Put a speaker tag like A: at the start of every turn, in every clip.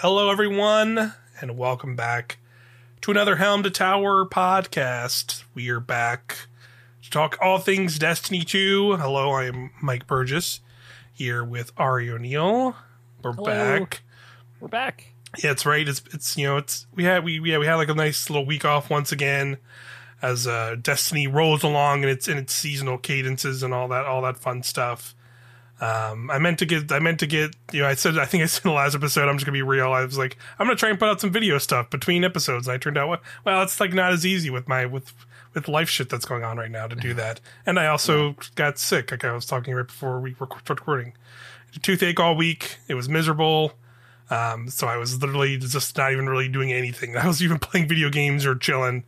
A: Hello, everyone, and welcome back to another Helm to Tower podcast. We are back to talk all things Destiny 2. Hello, I am Mike Burgess here with Auri O'Neill. We're
B: Hello.
A: back.
B: We're back.
A: Yeah, it's right. It's it's you know it's we had we yeah we had like a nice little week off once again as uh Destiny rolls along and its in its seasonal cadences and all that all that fun stuff. Um, I meant to get I meant to get you know I said I think I said in the last episode I'm just gonna be real. I was like I'm gonna try and put out some video stuff between episodes. And I turned out well, well it's like not as easy with my with with life shit that's going on right now to do that. And I also got sick like I was talking right before we were recording. Toothache all week. It was miserable. Um, so I was literally just not even really doing anything. I was even playing video games or chilling.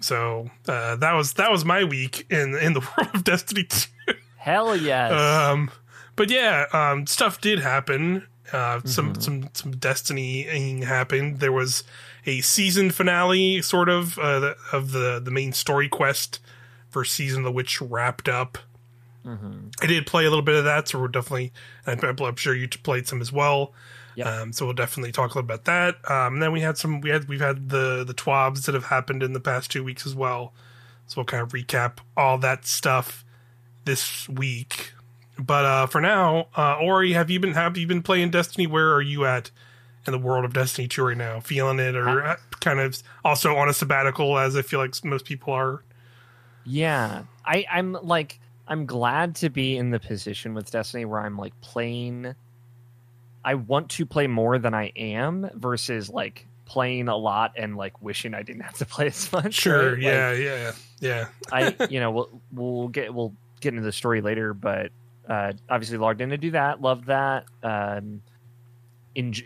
A: So uh, that was that was my week in in the world of Destiny 2.
B: Hell yes.
A: Um, but yeah, um, stuff did happen. Uh, some some some Destiny happened. There was a season finale, sort of, uh, the- of the the main story quest for season of the witch wrapped up. I did play a little bit of that, so we're definitely. I'm, I'm sure you played some as well.
B: Yep.
A: Um, so we'll definitely talk a little about that. Um, and then we had some. We had we've had the the twabs that have happened in the past two weeks as well. So we'll kind of recap all that stuff this week. But uh, for now, uh, Auri, have you been have you been playing Destiny? Where are you at in the world of Destiny two right now? Feeling it, or uh, kind of also on a sabbatical, as I feel like most people are.
B: yeah. I, I'm like I'm glad to be in the position with Destiny where I'm like playing I want to play more than I am versus like playing a lot and like wishing I didn't have to play as much.
A: Sure,
B: right? Like,
A: yeah, yeah, yeah.
B: I you know we'll we'll get we'll get into the story later, but uh, obviously logged in to do that. Love that. Um,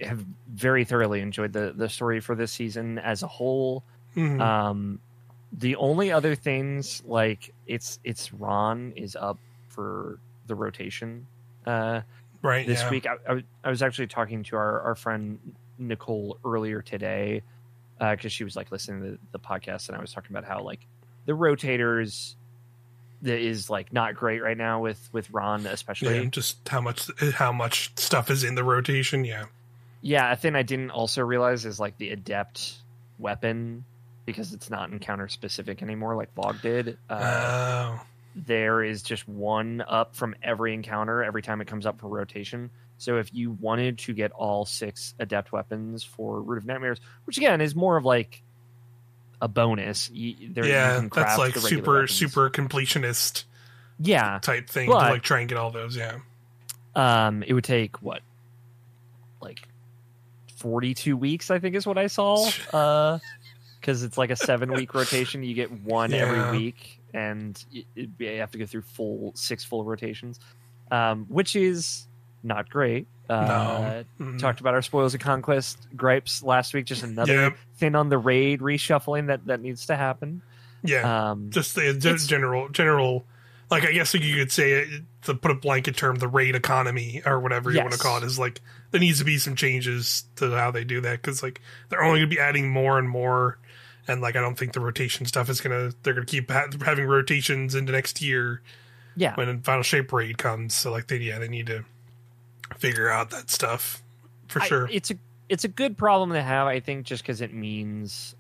B: have very thoroughly enjoyed the the story for this season as a whole.
A: Mhm.
B: Um, the only other things like it's it's Ron is up for the rotation uh,
A: right
B: this
A: yeah.
B: week. I, I, was- I was actually talking to our, our friend Nicole earlier today because she was like listening to the podcast, and I was talking about how like the rotators that is like not great right now with with Ron especially.
A: Yeah, just how much how much stuff is in the rotation. Yeah,
B: Yeah, a thing I didn't also realize is like the adept weapon because it's not encounter specific anymore, like Vog did. Uh,
A: oh,
B: there is just one up from every encounter every time it comes up for rotation. So if you wanted to get all six adept weapons for Root of Nightmares, which again is more of like a bonus, you, there,
A: yeah, that's like super
B: weapons.
A: super completionist
B: Yeah,
A: type thing
B: But-
A: to like try and get all those. Yeah,
B: um, it would take what, like, forty-two weeks, I think is what I saw. Uh, because it's like a seven-week rotation. You get one
A: Yeah.
B: every week, and y- it, you have to go through full six full rotations, um, which is not great. Uh,
A: no, Mhm.
B: Talked about our spoils of conquest gripes last week. Just another
A: Yep.
B: thing on the raid reshuffling that that needs to happen.
A: yeah,
B: Um,
A: just the general general. Like I guess you could say it, to put a blanket term, the raid economy or whatever you want to call it is like there needs to be some changes to how they do that because like they're only going to be adding more and more, and like I don't think the rotation stuff is gonna they're gonna keep ha- having rotations into next year.
B: yeah,
A: when Final Shape Raid comes. So like they yeah they need to figure out that stuff for
B: I-
A: sure.
B: it's a it's a good problem to have, I think, just because it means,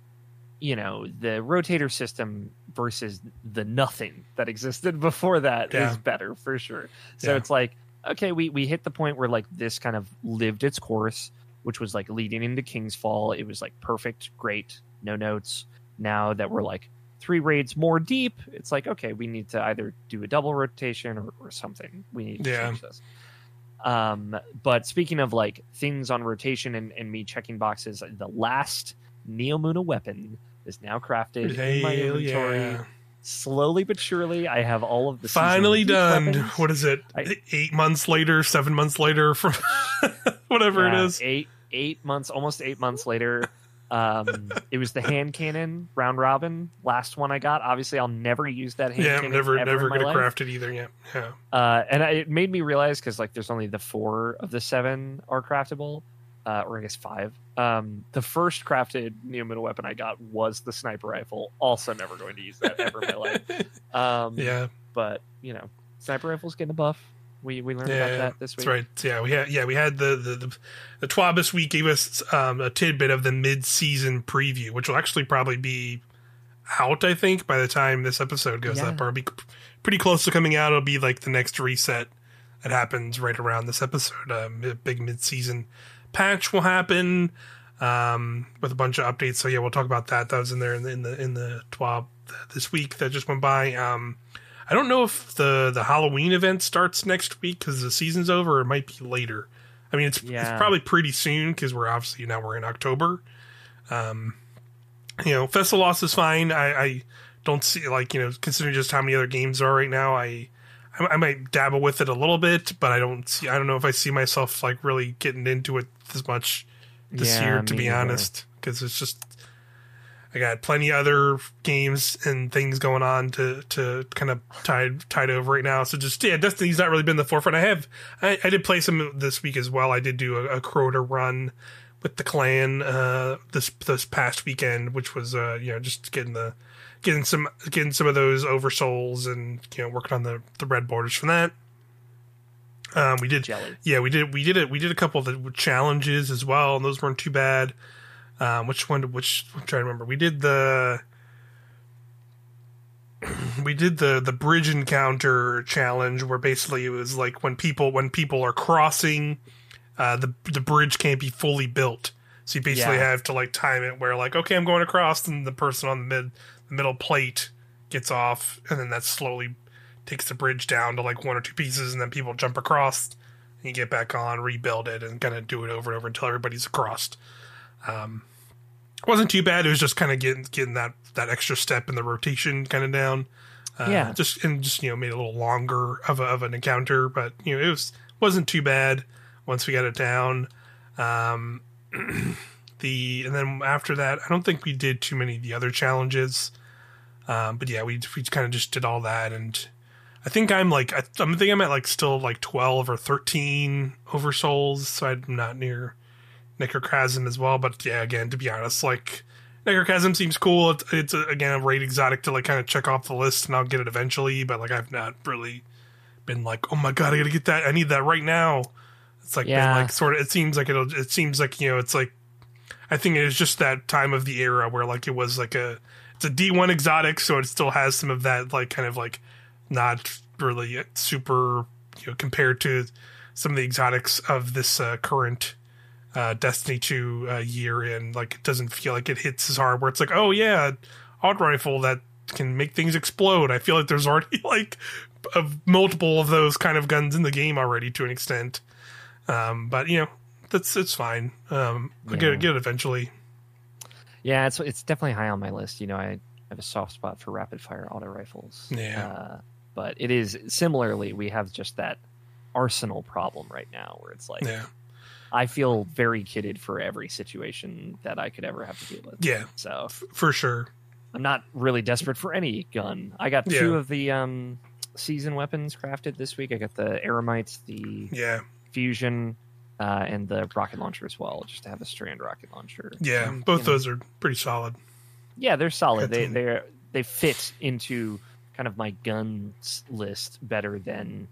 B: you know, the rotator system versus the nothing that existed before that is
A: Yeah.
B: better for sure. So
A: Yeah.
B: it's like, okay, we we hit the point where like this kind of lived its course, which was like leading into King's Fall. It was like perfect, great, no notes. Now that we're like three raids more deep, it's like okay, we need to either do a double rotation or, or something. We need to
A: Yeah.
B: change this. Um, but speaking of like things on rotation and, and me checking boxes, the last Neomuna weapon is now crafted in my
A: Hell
B: inventory.
A: yeah.
B: Slowly but surely, I have all of the
A: Finally done.
B: weapons.
A: What is it?
B: I-
A: Eight months later, seven months later, from whatever
B: Yeah,
A: it is.
B: Eight eight months, almost eight months later. Um, it was the hand cannon round robin, last one I got. Obviously, I'll never use that hand cannon.
A: Yeah, I'm never
B: ever
A: never gonna
B: life.
A: craft it either. Yeah, yeah.
B: Uh, and I, it made me realize because like there's only the four of the seven are craftable, uh, or I guess five. Um, the first crafted Neomuna weapon I got was the sniper rifle. Also, never going to use that ever in my life. Um,
A: yeah.
B: but you know, sniper rifles getting a buff. We we learned
A: Yeah,
B: about that this week.
A: That's right. Yeah, we had yeah we had the the the, the TWAB this week gave us um, a tidbit of the mid season preview, which will actually probably be out. I think by the time this episode goes
B: Yeah.
A: up, or be pretty close to coming out. It'll be like the next reset that happens right around this episode. A mid, big mid season patch will happen um, with a bunch of updates. So yeah, we'll talk about that. That was in there in the in the, in the TWAB this week that just went by. Um, I don't know if the the Halloween event starts next week because the season's over. Or it might be later. I mean, it's
B: Yeah.
A: it's probably pretty soon because we're obviously now we're in October. Um, you know, Festival Loss is fine. I, I don't see like you know considering just how many other games are right now. I I, I might dabble with it a little bit, but I don't see. I don't know if I see myself like really getting into it as much this
B: Yeah,
A: year, to be
B: neither.
A: honest, because it's just I got plenty other games and things going on to to kind of tide tide over right now. So just yeah, Destiny's not really been the forefront. I have I, I did play some this week as well. I did do a, a Crota run with the clan uh this this past weekend, which was uh you know just getting the getting some getting some of those oversouls and you know working on the the red borders from that. Um, we did
B: Jelly.
A: yeah, we did. We did it. We did a couple of the challenges as well, and those weren't too bad. Um, which one? Which I'm trying to remember. We did the we did the the bridge encounter challenge, where basically it was like when people when people are crossing, uh, the the bridge can't be fully built. So you basically
B: Yeah.
A: have to like time it where like okay, I'm going across, and the person on the mid the middle plate gets off, and then that slowly takes the bridge down to like one or two pieces, and then people jump across, and you get back on, rebuild it, and kind of do it over and over until everybody's across. Um, it wasn't too bad. It was just kind of getting getting that that extra step in the rotation kind of down. Uh,
B: Yeah.
A: just and just you know made it a little longer of a, of an encounter, but you know it was wasn't too bad once we got it down. Um, the and then after that, I don't think we did too many of the other challenges. Um, but yeah, we we kind of just did all that, and I think I'm like I, I'm think I'm at like still like twelve or thirteen oversouls, so I'm not near Necrochasm as well. But yeah, again, to be honest, like Necrochasm seems cool. It's, it's a, again a raid exotic to like kind of check off the list, and I'll get it eventually. But like I've not really been like, oh my god, I gotta get that. I need that right now. It's like
B: Yeah.
A: like sort of. It seems like it'll. It seems like you know. It's like I think it is just that time of the era where like it was like a it's a D one exotic, so it still has some of that like kind of like not really super you know compared to some of the exotics of this uh, current uh, Destiny two uh, year in like it doesn't feel like it hits as hard where it's like oh yeah auto rifle that can make things explode. I feel like there's already like of multiple of those kind of guns in the game already to an extent. Um, but you know that's it's fine. Um, I'll get get it eventually.
B: Yeah, it's it's definitely high on my list. You know, I have a soft spot for rapid fire auto rifles.
A: Yeah.
B: Uh, but it is similarly, we have just that arsenal problem right now where it's like
A: Yeah,
B: I feel very kitted for every situation that I could ever have to deal with.
A: yeah,
B: So
A: f- for sure.
B: I'm not really desperate for any gun. I got two
A: Yeah.
B: of the um, season weapons crafted this week. I got the Aramites, the
A: Yeah,
B: Fusion, uh, and the rocket launcher as well, just to have a strand rocket launcher.
A: yeah.
B: Um,
A: Both
B: you know,
A: those are pretty solid.
B: Yeah, they're solid. They they they fit into kind of my guns list better than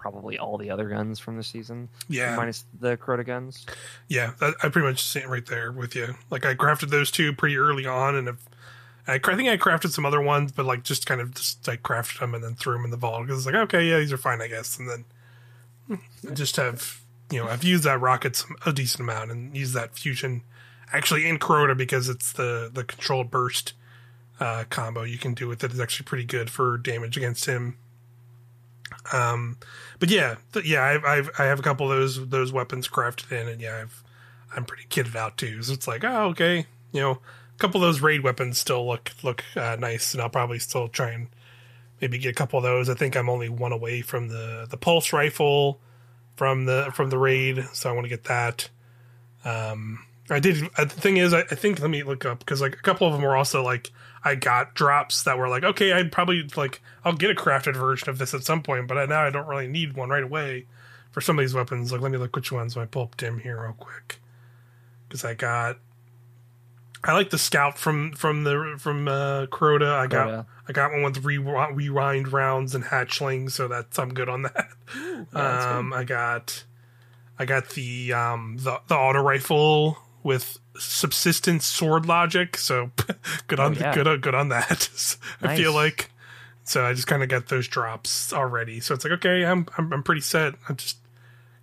B: probably all the other guns from the season,
A: Yeah,
B: minus the Crota guns.
A: yeah. That, I pretty much see it right there with you. Like I crafted those two pretty early on, and have, I, I think I crafted some other ones, but like just kind of just like crafted them and then threw them in the vault because it's like okay, yeah, these are fine, I guess. And then just have you know I've used that rocket some, a decent amount and used that fusion actually in Crota because it's the the controlled burst uh, combo you can do with it is actually pretty good for damage against him. Um, but yeah, th- yeah, I've, I've I have a couple of those those weapons crafted in, and yeah, I've I'm pretty kitted out too. So it's like, oh, okay, you know, a couple of those raid weapons still look look uh, nice, and I'll probably still try and maybe get a couple of those. I think I'm only one away from the the pulse rifle from the from the raid, so I want to get that. Um, I did. Uh, the thing is, I, I think let me look up because like a couple of them were also like I got drops that were like, okay, I'd probably like I'll get a crafted version of this at some point, but I, now I don't really need one right away for some of these weapons. Like, let me look which ones. Me pull up Dim here real quick because I got I like the scout from from the from uh, Crota. I got
B: Crota.
A: I got one with re- rewind rounds and hatchlings, so that's I'm good on that.
B: that's
A: um, I got I got the um the the auto rifle with subsistence sword logic, so good on
B: Oh, yeah.
A: good on good on that. I feel like so I just kind of got those drops already, so it's like okay, I'm I'm, I'm pretty set. I'm just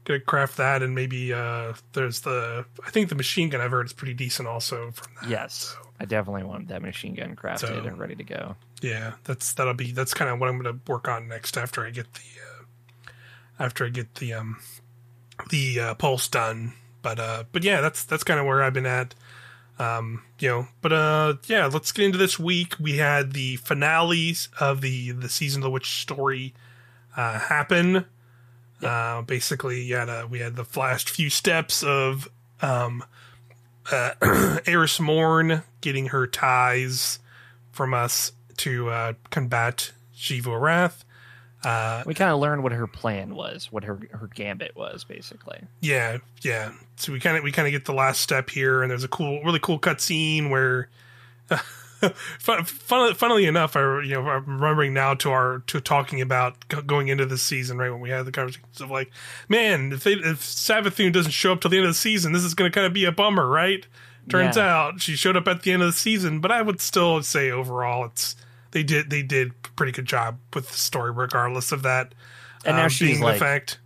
A: gonna craft that and maybe uh there's the I think the machine gun I've heard is pretty decent also from that.
B: Yes, I definitely want that machine gun crafted
A: So-
B: and ready to go.
A: Yeah, that's that'll be that's kind of what I'm going to work on next after I get the uh, after I get the um the uh, pulse done. But uh but yeah, that's that's kind of where I've been at. Um, you know, but uh yeah, let's get into this week. We had the finales of the the season of the witch story uh happen. Uh basically, uh, we had the last few steps of um uh Eris Morn getting her ties from us to uh, combat Xivu Arath. Uh,
B: We kind of learned what her plan was, what her her gambit was, basically.
A: yeah, yeah. So we kind of we kind of get the last step here, and there's a cool, really cool cutscene where, fun, fun, funnily enough, I you know I'm remembering now to our to talking about going into the season, right when we had the conversations of like, man, if they if Savathun doesn't show up till the end of the season, this is going to kind of be a bummer, right? Turns
B: Yeah.
A: out she showed up at the end of the season, but I would still say overall it's they did they did pretty good job with the story regardless of that.
B: And now
A: um,
B: she's
A: being
B: like
A: fact.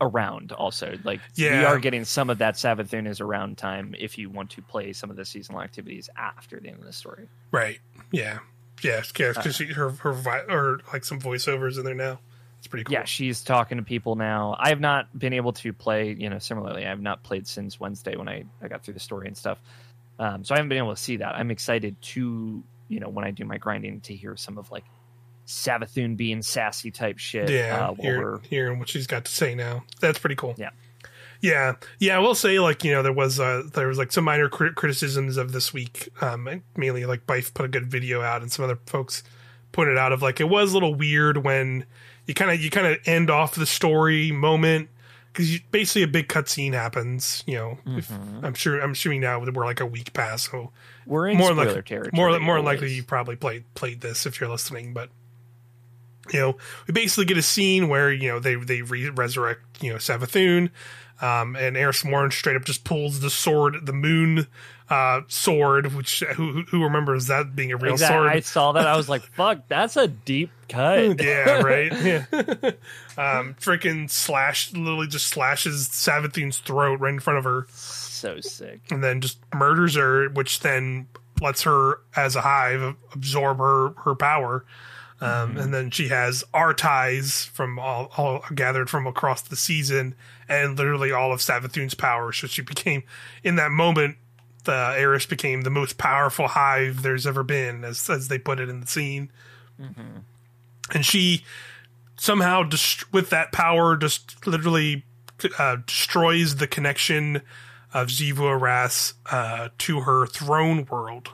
B: around also. Like
A: yeah.
B: we are getting some of that Savathun is around time if you want to play some of the seasonal activities after the end of the story.
A: Right. Yeah. Yeah. Yeah.
B: Uh,
A: Because her her vi- or like some voiceovers in there now. It's pretty cool.
B: Yeah, she's talking to people now. I have not been able to play, you know, similarly, I have not played since Wednesday when I, I got through the story and stuff. Um, so I haven't been able to see that. I'm excited to, you know, when I do my grinding to hear some of like Savathun being sassy type shit.
A: Yeah.
B: uh,
A: hearing,
B: we're
A: hearing what she's got to say now. That's pretty cool.
B: Yeah.
A: Yeah. Yeah. I will say, like, you know, there was, uh, there was like some minor crit- criticisms of this week. Um, mainly like Byf put a good video out and some other folks pointed out of like, it was a little weird when you kind of, you kind of end off the story moment. Because basically a big cutscene happens, you know. If,
B: Mhm.
A: I'm sure. I'm assuming now that we're like a week past, so
B: we're in
A: more
B: spoiler
A: likely,
B: territory.
A: more more
B: always.
A: likely you probably played played this if you're listening. But you know, we basically get a scene where you know they they re- resurrect you know Savathun, um, and Eris Morn straight up just pulls the sword, the moon uh, sword, which who who- remembers that being a real
B: Exact-
A: sword?
B: I saw that. I was like, fuck, that's a deep cut.
A: yeah, right. Yeah. um, freaking slash, literally just slashes Savathun's throat right in front of her.
B: So sick.
A: and then just murders her, which then lets her, as a hive, absorb her her power. Um, And then she has our ties from all, all gathered from across the season, and literally all of Savathun's power. So she became, in that moment, the Eris became the most powerful hive there's ever been, as as they put it in the scene. And she somehow, dest- with that power, just literally uh, destroys the connection of Xivu Arath uh, to her throne world.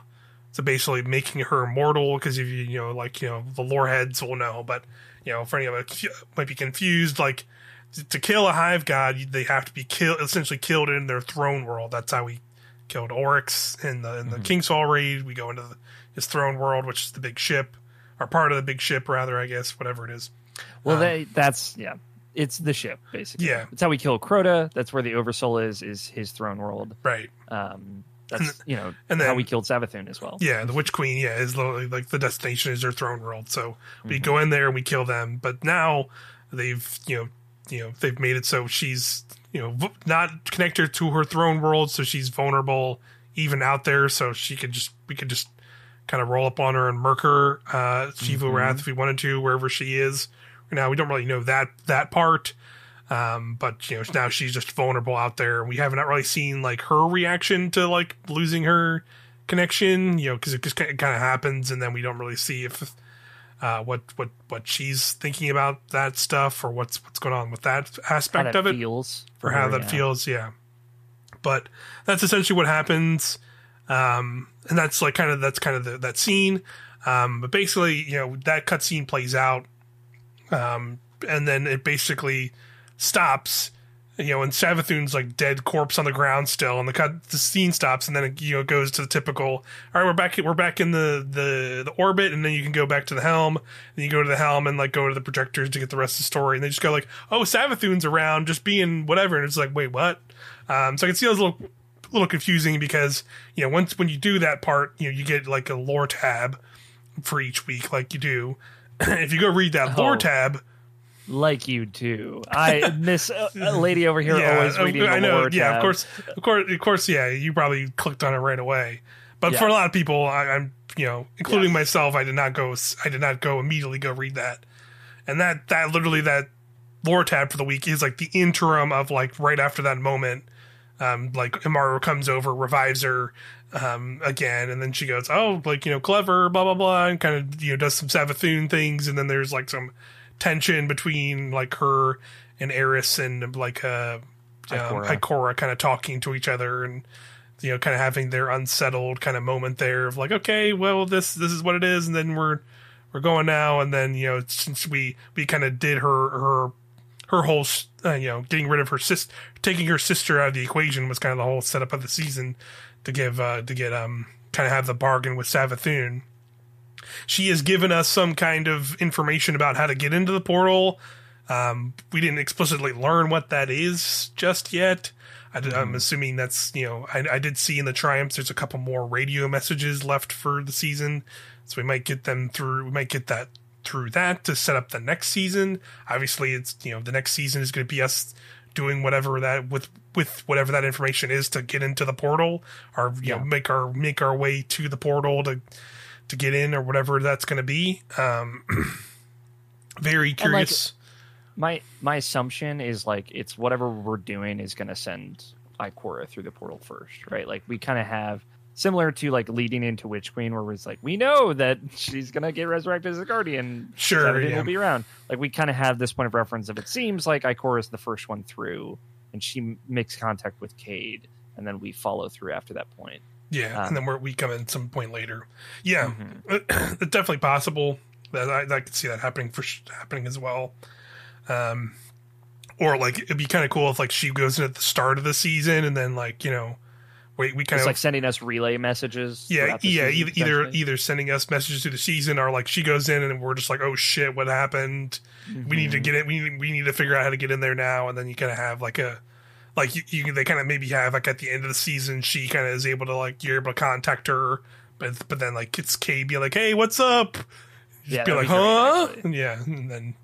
A: So basically, making her immortal. Because if you you know, like you know, the lore heads will know, but you know, for anyone that might be confused, like to kill a hive god, they have to be killed, essentially killed in their throne world. That's how we killed Oryx in the in the Kingsfall raid. We go into the, his throne world, which is the big ship, or part of the big ship, rather, I guess, whatever it is.
B: Well,
A: Um,
B: they, that's yeah. It's the ship basically.
A: Yeah.
B: it's how we kill Crota. That's where the Oversoul is. Is his throne world.
A: Right.
B: Um, that's you know
A: and then, how
B: we killed Savathun as well.
A: Yeah, the Witch Queen, yeah, is literally like the destination is their throne world. So we go in there and we kill them. But now they've you know you know they've made it so she's you know not connected to her throne world, so she's vulnerable even out there. So she could just we could just kind of roll up on her and murk her, uh, Xivu Arath if we wanted to wherever she is. Now we don't really know that that part. Um, but you know now she's just vulnerable out there. We haven't really seen like her reaction to like losing her connection, you know, because it just kind of happens, and then we don't really see if uh, what what what she's thinking about that stuff or what's what's going on with that aspect
B: that
A: of it
B: feels
A: or how
B: her,
A: that
B: yeah.
A: feels. Yeah, but that's essentially what happens, um, and that's like kind of that's kind of the, that scene. Um, but basically, you know, that cutscene plays out, um, and then it basically stops, you know, and Savathun's like dead corpse on the ground still, and the cut the scene stops, and then it, you know goes to the typical. All right, we're back. We're back in the the the orbit, and then you can go back to the helm, and you go to the helm and like go to the projectors to get the rest of the story, and they just go like, oh, Savathun's around, just being whatever, and it's like, wait, what? Um, so I can see a little little confusing because you know once when you do that part, you know you get like a lore tab for each week, like you do. if you go read that lore
B: Oh.
A: tab,
B: like you do. I miss a, lady over here
A: yeah,
B: always reading
A: I
B: the
A: know.
B: lore
A: Yeah,
B: tab.
A: of course, of course, of course. Yeah, you probably clicked on it right away. But for a lot of people, I, I'm you know, including myself, I did not go. I did not go immediately go read that. And that that literally that lore tab for the week is like the interim of like right after that moment. Um, like Immaru comes over, revives her um, again, and then she goes, "Oh, like you know, clever, blah blah blah," and kind of you know does some Savathun things, and then there's like some tension between like her and Eris and like uh, um,
B: Ikora.
A: Kind of talking to each other and you know kind of having their unsettled kind of moment there of like, okay, well this this is what it is, and then we're we're going now, and then you know since we we kind of did her her her whole uh, you know getting rid of her sister taking her sister out of the equation was kind of the whole setup of the season to give uh to get um kind of have the bargain with Savathun. She has given us some kind of information about how to get into the portal. Um we didn't explicitly learn what that is just yet. I am assuming that's you know I, I did see in the triumphs there's a couple more radio messages left for the season. So we might get them through we might get that through that to set up the next season. Obviously it's you know the next season is going to be us doing whatever that with with whatever that information is to get into the portal or you know make our make our way to the portal to to get in or whatever that's going to be um very curious
B: My my assumption is like it's whatever we're doing is going to send Ikora through the portal first, right? Like we kind of have similar to like leading into Witch Queen, where it's like we know that she's going to get resurrected as a guardian.
A: Sure, yeah.
B: will be around. Like we kind of have this point of reference of it seems like Ikora is the first one through, and she makes contact with Cayde, and then we follow through after that point.
A: Yeah,
B: Um,
A: and then we're, we come in some point later. Yeah,
B: Mhm.
A: it's definitely possible that I, I could see that happening for happening as well. Um, or like it'd be kind of cool if like she goes in at the start of the season and then like you know, wait, we kind
B: It's
A: of
B: like sending us relay messages.
A: yeah yeah
B: season,
A: either either, sending us messages through the season or like she goes in and we're just like oh shit what happened we need to
B: Mhm.
A: get it we need, we need to figure out how to get in there now and then you kind of have like a like you, you they kind of maybe have like at the end of the season she kind of is able to like you're able to contact her but but then like it's Kay be like hey what's up just
B: Yeah,
A: be like
B: be
A: huh. And yeah and then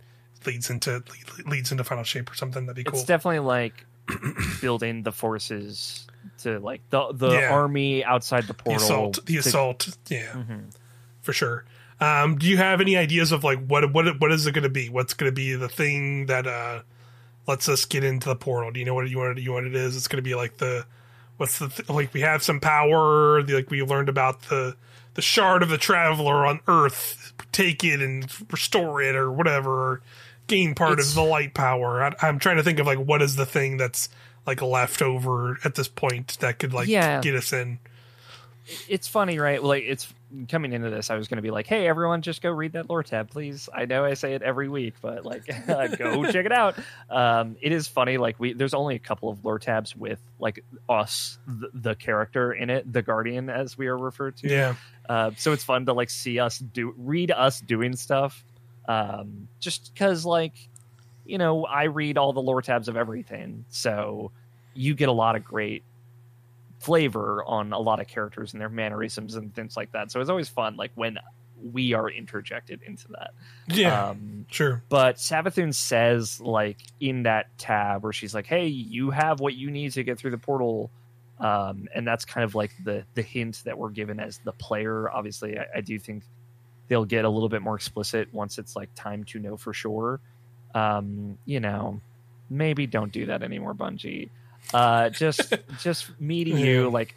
A: leads into leads into final shape or something that'd be cool
B: It's definitely like building the forces to like the the
A: Yeah.
B: army outside the
A: the
B: portal.
A: assault the
B: to-
A: assault yeah
B: Mhm.
A: for sure. Um, do you have any ideas of like what what what is it going to be? What's going to be the thing that uh, lets us get into the portal? Do you know what you want? You what it is? It's going to be like the what's the th- like we have some power. The, like we learned about the the shard of the traveler on Earth. Take it and restore it or whatever. Or gain part
B: It's-
A: of the light power. I, I'm trying to think of like what is the thing that's like left over at this point that could like
B: Yeah.
A: get us in.
B: It's funny, right? Like it's coming into this. I was going to be like, "Hey, everyone, just go read that lore tab, please." I know I say it every week, but like, go check it out. Um, it is funny. Like we, there's only a couple of lore tabs with like us, the, the character in it, the guardian, as we are referred to.
A: Yeah,
B: Uh, so it's fun to like see us do read us doing stuff. Um, just because like you know I read all the lore tabs of everything, so you get a lot of great flavor on a lot of characters and their mannerisms and things like that. So it's always fun like when we are interjected into that.
A: yeah,
B: Um,
A: sure.
B: but Savathun says, like in that tab where she's like, "Hey, you have what you need to get through the portal," um, and that's kind of like the the hint that we're given as the player. Obviously, I, I do think they'll get a little bit more explicit once it's like time to know for sure. Um, you know, maybe don't do that anymore, Bungie. Uh, just just meeting you, like.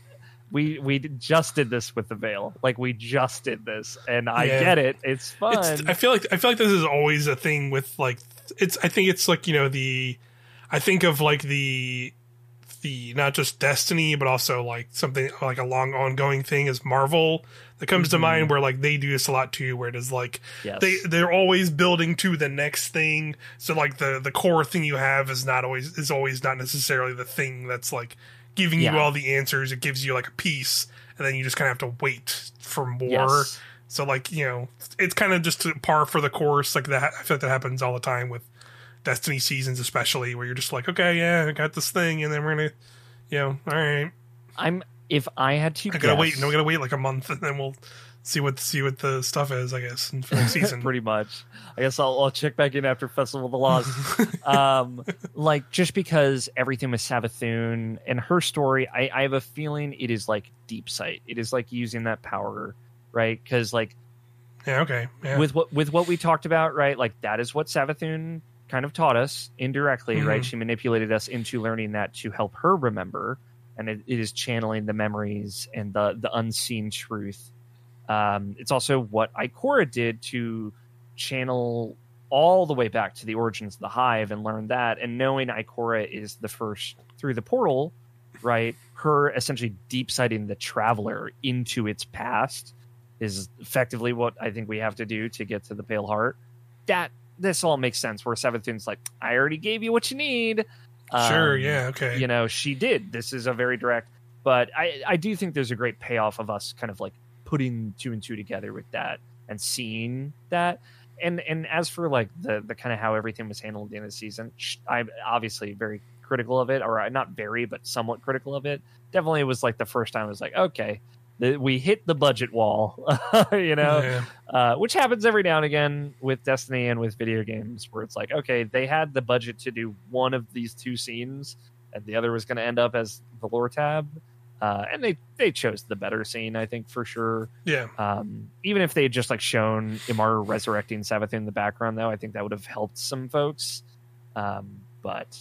B: We we just did this with the veil, like we just did this, and I
A: Yeah.
B: get it. It's fun.
A: It's, I feel like I feel like this is always a thing with like it's. I think it's like you know the. I think of like the the not just Destiny, but also like something like a long ongoing thing is Marvel that comes to
B: Mhm.
A: mind where like they do this a lot too, where it is like
B: Yes.
A: they they're always building to the next thing. So like the the core thing you have is not always is always not necessarily the thing that's like giving
B: Yeah.
A: you all the answers. It gives you like a piece, and then you just kind of have to wait for more.
B: yes.
A: So like you know, it's kind of just par for the course. Like that, I feel like that happens all the time with Destiny seasons, especially where you're just like, okay, yeah, I got this thing, and then we're gonna, you know, all right,
B: I'm if I had to
A: I gotta wait,
B: guess-
A: and we gotta wait like a month, and then we'll see what see what the stuff is, I guess, in- for next season.
B: pretty much. I guess I'll, I'll check back in after Festival of the Lost. um, like just because everything with Savathun and her story, I, I have a feeling it is like deep sight. It is like using that power, right? Because like
A: yeah, okay, yeah,
B: with what with what we talked about, right? Like that is what Savathun kind of taught us indirectly, right?
A: Mhm.
B: She manipulated us into learning that to help her remember, and it, it is channeling the memories and the the unseen truth. Um, it's also what Ikora did to channel all the way back to the origins of the hive and learn that. And knowing Ikora is the first through the portal, right? Her essentially deep sighting the traveler into its past is effectively what I think we have to do to get to the Pale Heart. That this all makes sense. Where Savathun's like, I already gave you what you need.
A: sure,
B: Um,
A: yeah, okay,
B: you know she did this is a very direct but i i do think there's a great payoff of us kind of like putting two and two together with that and seeing that and and as for like the the kind of how everything was handled at the end of the season i'm obviously very critical of it or uh, not very but somewhat critical of it definitely was like the first time i was like okay we hit the budget wall you know
A: yeah.
B: uh, which happens every now and again with Destiny and with video games, where it's like, okay, they had the budget to do one of these two scenes, and the other was going to end up as the lore tab, uh, and they they chose the better scene, I think for sure.
A: yeah.
B: Um, even if they had just like shown Imar resurrecting Savathun in the background, though, I think that would have helped some folks. Um, but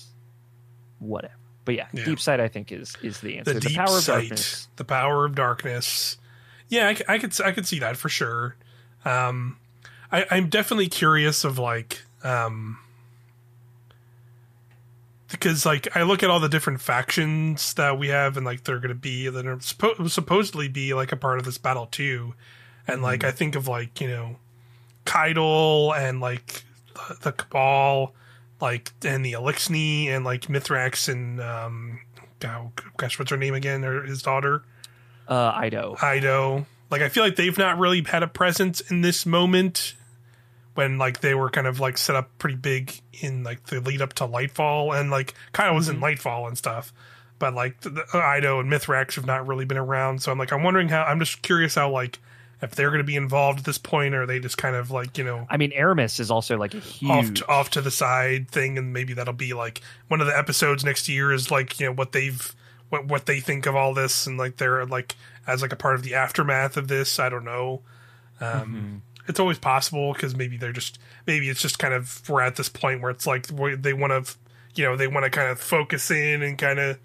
B: whatever. But yeah,
A: Yeah.
B: deep sight I think is is the answer.
A: the
B: The,
A: deep
B: power of
A: sight,
B: darkness.
A: the power of darkness. Yeah, I, I could I could see that for sure. Um, I, I'm definitely curious of like um, because like I look at all the different factions that we have, and like they're going to be that are suppo- supposedly be like a part of this battle too, and like
B: Mhm.
A: I think of like you know, Caiatl and like the, the Cabal, like and the Eliksni and like Mithrax and um, oh, gosh, what's her name again? Or his daughter,
B: Uh, Eido.
A: Eido. Like I feel like they've not really had a presence in this moment when like they were kind of like set up pretty big in like the lead up to Lightfall and like kind of was in
B: Mhm.
A: Lightfall and stuff. But like the, the Eido and Mithrax have not really been around, so I'm like I'm wondering how I'm just curious how like if they're going to be involved at this point, or are they just kind of like you know
B: I mean, Eramis is also like a huge.
A: off to, off to the side thing, and maybe that'll be like one of the episodes next year is like you know what they've what what they think of all this, and like they're like as like a part of the aftermath of this. I don't know. Um,
B: Mhm.
A: It's always possible because maybe they're just maybe it's just kind of we're at this point where it's like they want to you know they want to kind of focus in and kind of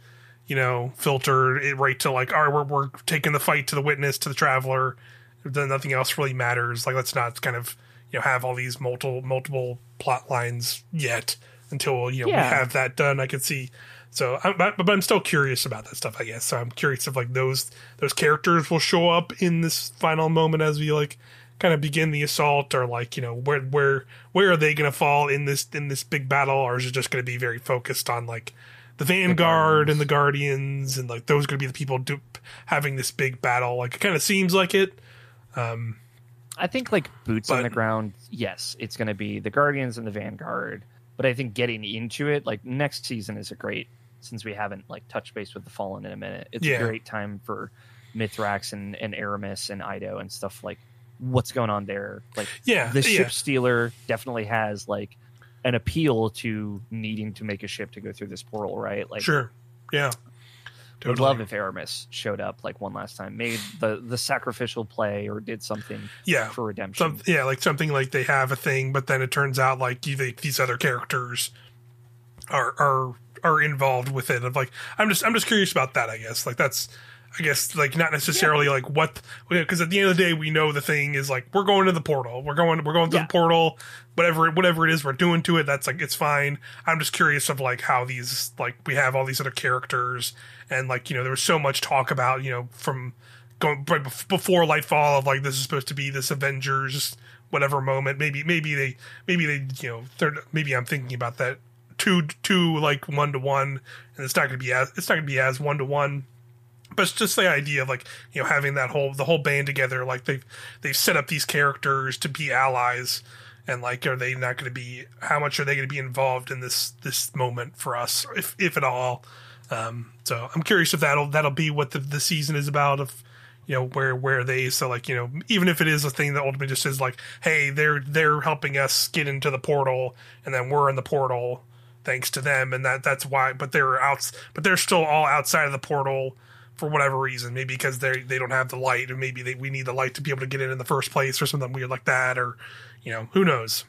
A: you know filter it right to like all right we're, we're taking the fight to the witness to the traveler then nothing else really matters. Like let's not kind of you know have all these multiple multiple plot lines yet until you know
B: Yeah.
A: we have that done. I could see so I'm, but, but i'm still curious about that stuff i guess. So i'm curious if like those those characters will show up in this final moment as we like kind of begin the assault or like you know where where where are they going to fall in this in this big battle? Or is it just going to be very focused on like the vanguard and the guardians. And like those going to be the people do, having this big battle? Like it kind of seems like it um
B: I think like boots on the ground. Yes, it's going to be the Guardians and the Vanguard. But I think getting into it, like next season, is a great since we haven't like touched base with the Fallen in a minute. It's
A: Yeah.
B: a great time for Mithrax and, and Eramis and Eido and stuff like what's going on there. Like
A: yeah
B: the
A: yeah
B: ship stealer definitely has like an appeal to needing to make a ship to go through this portal, right? Like
A: sure yeah
B: would love if Eramis showed up like one last time, made the the sacrificial play or did something
A: yeah.
B: for redemption.
A: some yeah like something like they have a thing but then it turns out like these other characters are are are involved with it. Of like i'm just i'm just curious about that i guess. Like that's I guess like not necessarily like what because at the end of the day we know the thing is like we're going to the portal. We're going we're going to
B: Yeah.
A: the portal. Whatever whatever it is we're doing to it, that's like it's fine. I'm just curious of like how these like we have all these other characters and like you know there was so much talk about you know from going right bef- before Lightfall of like this is supposed to be this Avengers whatever moment. Maybe maybe they maybe they you know they're, maybe I'm thinking about that two two like one to one and it's not going to be as it's not going to be as one to one but it's just the idea of like you know having that whole the whole band together like they've they've set up these characters to be allies and like are they not going to be how much are they going to be involved in this this moment for us if if at all? Um so i'm curious if that'll that'll be what the, the season is about if you know where where they so like you know even if it is a thing that ultimately just is like hey they're they're helping us get into the portal and then we're in the portal thanks to them and that that's why but they're out but they're still all outside of the portal for whatever reason maybe because they they don't have the light and maybe they, we need the light to be able to get in in the first place or something weird like that or you know who knows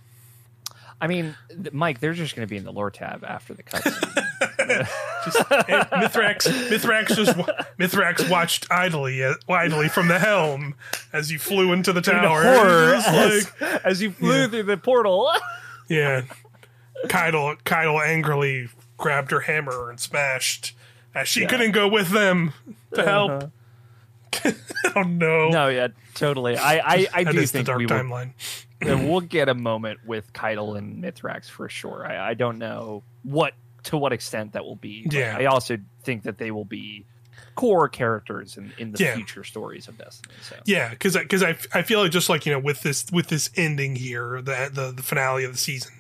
B: I mean, Mike, they're just going to be in the lore tab after the cutscene.
A: just and Mithrax Mithrax just wa- Mithrax watched idly uh, idly from the helm as you flew into the tower
B: horror as,
A: like-
B: as you flew through the portal.
A: Yeah. Caiatl Caiatl angrily grabbed her hammer and smashed as she couldn't go with them to uh-huh. help. oh no.
B: no, yeah, totally. I, I, I
A: that
B: do
A: is the
B: think
A: dark
B: we
A: timeline.
B: that we'll get a moment with Caiatl and Mithrax for sure. I, I don't know what to what extent that will be.
A: Yeah.
B: I also think that they will be core characters in, in the
A: Yeah.
B: future stories of Destiny. So
A: Yeah, because because I, I feel like just like you know with this with this ending here the the, the finale of the season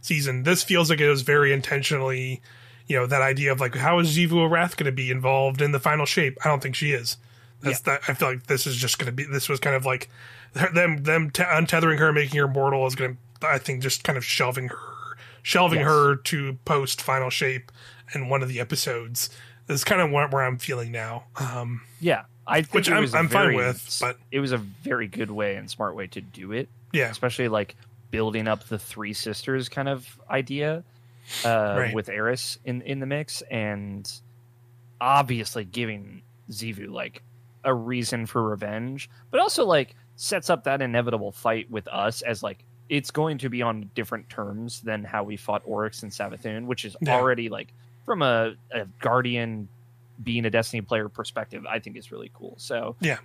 A: season this feels like it was very intentionally you know that idea of like how is Xivu Arath going to be involved in the final shape? I don't think she is. That's that I feel like this is just going to be this was kind of like them them t- untethering her making her mortal is going to I think just kind of shelving her shelving
B: Yes.
A: her to post final shape in one of the episodes is kind of where, I'm feeling now. Um
B: yeah, I think
A: Which I'm- I'm fine with, but-
B: it was a very good way and smart way to do it.
A: yeah.
B: Especially like building up the three sisters kind of idea uh,
A: Right.
B: with Eris in in the mix, and obviously giving Xivu like a reason for revenge, but also like sets up that inevitable fight with us as like it's going to be on different terms than how we fought Oryx and Savathun, which is
A: Yeah.
B: already like from a, a Guardian being a Destiny player perspective, I think is really cool. So
A: Yeah.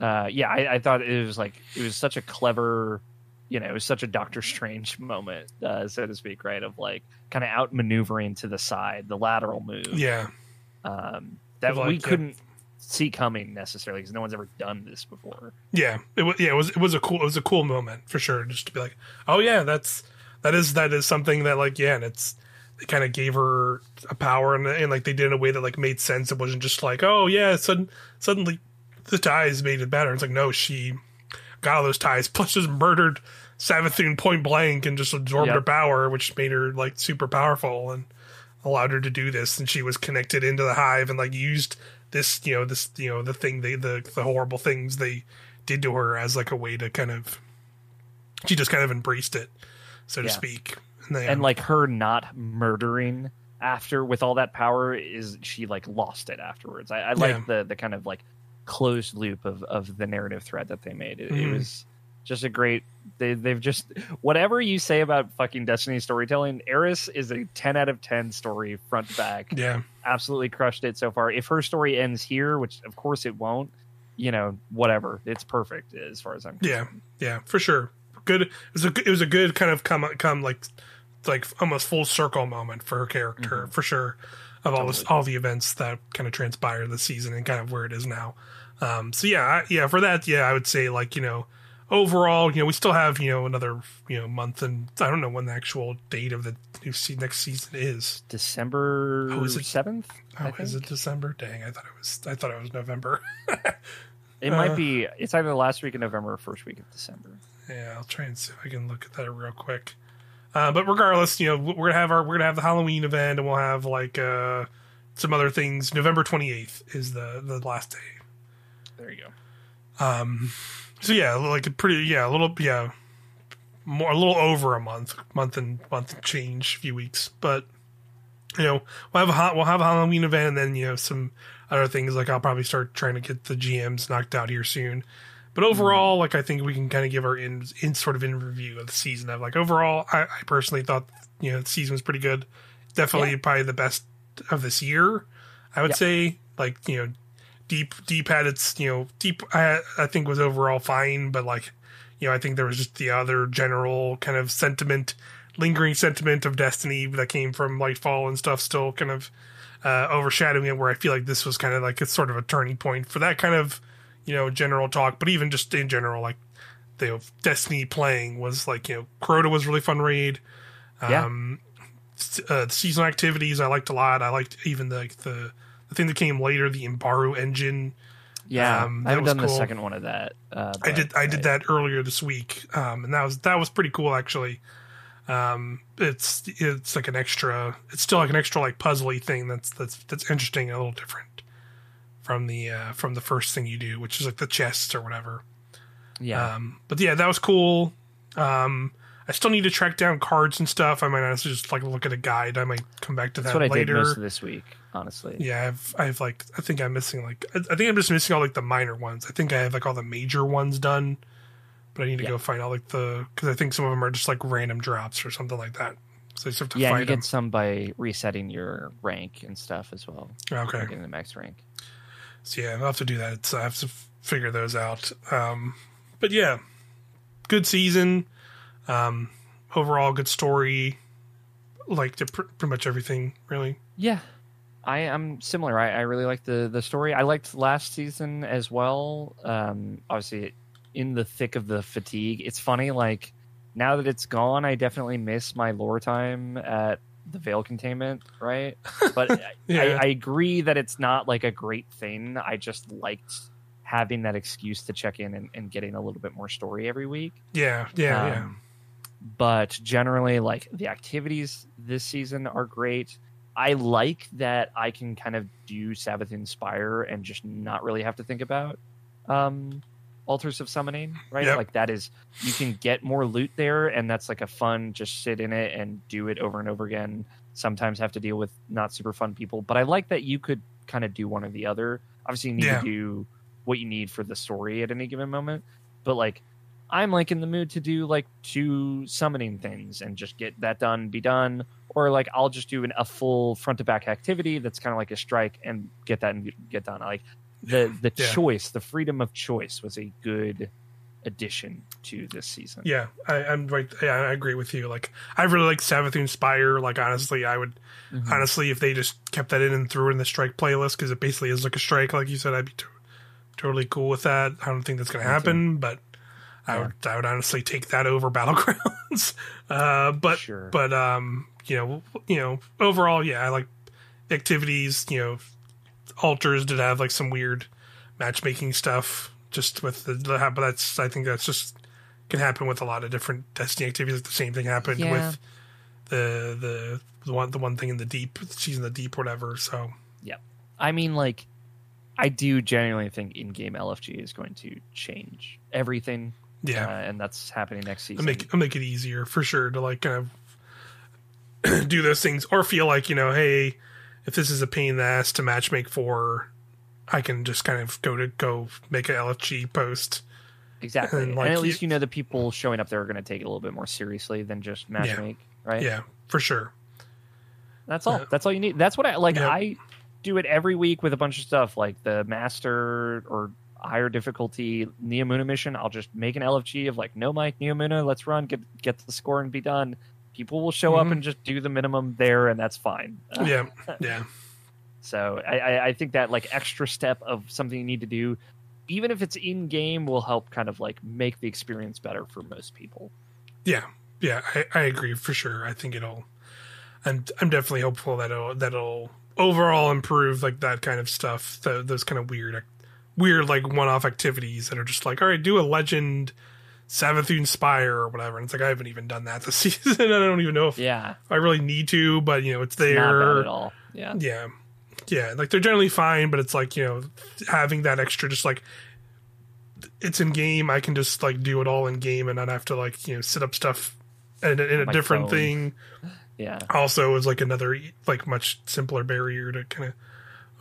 B: uh, yeah, I, I thought it was like it was such a clever, you know, it was such a Doctor Strange moment, uh, so to speak, right? Of like kind of outmaneuvering to the side, the lateral move,
A: yeah
B: um, that
A: Like,
B: we couldn't see coming necessarily because no one's ever done this before.
A: Yeah, it was. Yeah, it was. It was a cool. It was a cool moment for sure. Just to be like, oh yeah, that's that is that is something that like yeah, and it's it kind of gave her a power and, and like they did it in a way that like made sense. It wasn't just like oh yeah, sudden suddenly the ties made it better. It's like no, she got all those ties plus just murdered Savathun point blank and just absorbed
B: Yep.
A: her power, which made her like super powerful and allowed her to do this. And she was connected into the hive and like used this, you know, this, you know, the thing they, the, the horrible things they did to her as like a way to kind of, she just kind of embraced it, so to speak. And, they,
B: And like her not murdering after with all that power is she like lost it afterwards. I, I like the the kind of like closed loop of of the narrative thread that they made. It, it
A: Mhm.
B: was just a great. They they've just whatever you say about fucking Destiny storytelling, Eris is a ten out of ten story front to back.
A: yeah,
B: Absolutely crushed it so far. If her story ends here, which of course it won't, you know, whatever, it's perfect as far as I'm.
A: yeah,
B: concerned.
A: yeah, for sure. Good. It was a good- it was a good kind of come come like like almost full circle moment for her character for sure of all this all the events that kind of transpired this season and kind of where it is now. Um, so yeah, I, yeah, for that, yeah, I would say like you know overall, you know, we still have you know another you know month and I don't know when the actual date of the new se- next season is.
B: December
A: Oh, is it-
B: seventh.
A: Oh, is it December? Dang, I thought it was. I thought it was November.
B: It
A: Uh,
B: might be. It's either the last week of November or first week of December.
A: Yeah, I'll try and see if I can look at that real quick. Uh, but regardless, you know, we're gonna have our we're gonna have the Halloween event, and we'll have like uh, some other things. November twenty eighth is the the last day.
B: There you go.
A: Um, so yeah, like a pretty yeah, a little yeah, more a little over a month, month and month and change, few weeks. But you know we'll have a hot we'll have a Halloween event and then you know some other things like I'll probably start trying to get the GMs knocked out here soon. But overall, like I think we can kind of give our in, in sort of in review of the season of like overall, I, I personally thought you know the season was pretty good. Definitely
B: Yeah.
A: probably the best of this year. I would
B: Yeah.
A: say like you know deep deep had its you know deep I, I think was overall fine, but like you know I think there was just the other general kind of sentiment, lingering sentiment of Destiny that came from Lightfall and stuff still kind of uh, overshadowing it. Where I feel like this was kind of like it's sort of a turning point for that kind of you know general talk, but even just in general like the Destiny playing was like you know Crota was really fun read.
B: Yeah.
A: Um, s- uh, seasonal activities I liked a lot. I liked even the the the thing that came later, the Imbaru engine.
B: Yeah,
A: Um,
B: I haven't
A: was
B: done the second one of that. Uh,
A: I did I did that earlier this week, um, and that was that was pretty cool actually. Um, it's it's like an extra. It's still like an extra like puzzly thing that's that's that's interesting and a little different from the uh, from the first thing you do, which is like the chests or whatever.
B: Yeah,
A: Um, but yeah, that was cool. Um, I still need to track down cards and stuff. I might honestly just like look at a guide. I might come back to
B: that's
A: that
B: what I
A: later.
B: did most of this week. Honestly,
A: Yeah, I've I've like I think I'm missing like I, I think I'm just missing all like the minor ones. I think I have like all the major ones done, but I need to
B: Yeah.
A: go find all like the because I think some of them are just like random drops or something like that. So you have to
B: yeah, you
A: them.
B: get some by resetting your rank and stuff as well.
A: Okay,
B: Getting the max rank.
A: So yeah, I'll have to do that. It's, I have to f- figure those out. Um, but yeah, good season. Um, overall, good story. Liked it pr- pretty much everything really.
B: Yeah, I am similar. I, I really like the the story. I liked last season as well. Um, obviously, in the thick of the fatigue, it's funny. Like now that it's gone, I definitely miss my lore time at the Veil Containment. Right, but I,
A: Yeah.
B: I agree that it's not like a great thing. I just liked having that excuse to check in and, and getting a little bit more story every week.
A: Yeah, yeah, yeah.
B: Um, But generally, like the activities this season are great. I like that I can kind of do Savathun's Spire and just not really have to think about um, altars of summoning, right?
A: Yep.
B: Like that is you can get more loot there, and that's like a fun just sit in it and do it over and over again. Sometimes have to deal with not super fun people, but I like that you could kind of do one or the other. Obviously, you need
A: Yeah.
B: to do what you need for the story at any given moment, but like I'm like in the mood to do like two summoning things and just get that done, be done, or like I'll just do an, a full front to back activity that's kind of like a strike and get that and get done. Like the the
A: Yeah.
B: choice, the freedom of choice was a good addition to this season.
A: Yeah, I, I'm right. Yeah, I agree with you. Like, I really like Savathun's Spire. Like, honestly, I would
B: Mhm.
A: honestly if they just kept that in and threw it in the strike playlist because it basically is like a strike, like you said, I'd be to- totally cool with that. I don't think that's going to
B: Me too.
A: happen, but I
B: Yeah.
A: would I would honestly take that over Battlegrounds. uh, but
B: Sure.
A: but um, you know, you know, overall, yeah, I like activities. You know, altars did have like some weird matchmaking stuff just with the, the but that's I think that's just can happen with a lot of different Destiny activities. Like the same thing happened
B: Yeah.
A: with the the the one the one thing in the deep, season of the deep, whatever. So yeah,
B: I mean, like, I do genuinely think in-game LFG is going to change everything,
A: yeah,
B: uh, and that's happening next
A: it'll
B: season.
A: make it'll make it easier for sure to like kind of do those things or feel like you know, hey, if this is a pain in the ass to matchmake for, I can just kind of go to go make an LFG post.
B: exactly,
A: and,
B: and, at least you know the people showing up there are going to take it a little bit more seriously than just matchmake, right?
A: Yeah, for sure.
B: That's all.
A: Yeah.
B: That's all you need. That's what I like.
A: Yeah.
B: I do it every week with a bunch of stuff like the master or higher difficulty Neomuna mission. I'll just make an LFG of like, no, Mike, Neomuna, let's run, get get the score and be done. People will show up
A: Mhm.
B: and just do the minimum there, and that's fine.
A: Yeah, yeah,
B: So I, I, I think that like extra step of something you need to do, even if it's in game, will help kind of like make the experience better for most people.
A: yeah, yeah. I, I agree for sure. I think it'll. I'm I'm definitely hopeful that it'll that'll overall improve like that kind of stuff. The, those kind of weird, weird like one-off activities that are just like, all right, do a legend. Savathun Spire or whatever. And it's like I haven't even done that this season. I don't even know if
B: Yeah,
A: I really need to, but you know, it's there.
B: at all. Yeah,
A: Yeah. Yeah. Like they're generally fine, but it's like, you know, having that extra just like it's in game, I can just like do it all in game and not have to like, you know, set up stuff in, a- in a
B: My
A: different
B: phone.
A: thing.
B: Yeah.
A: also is like another like much simpler barrier to kind of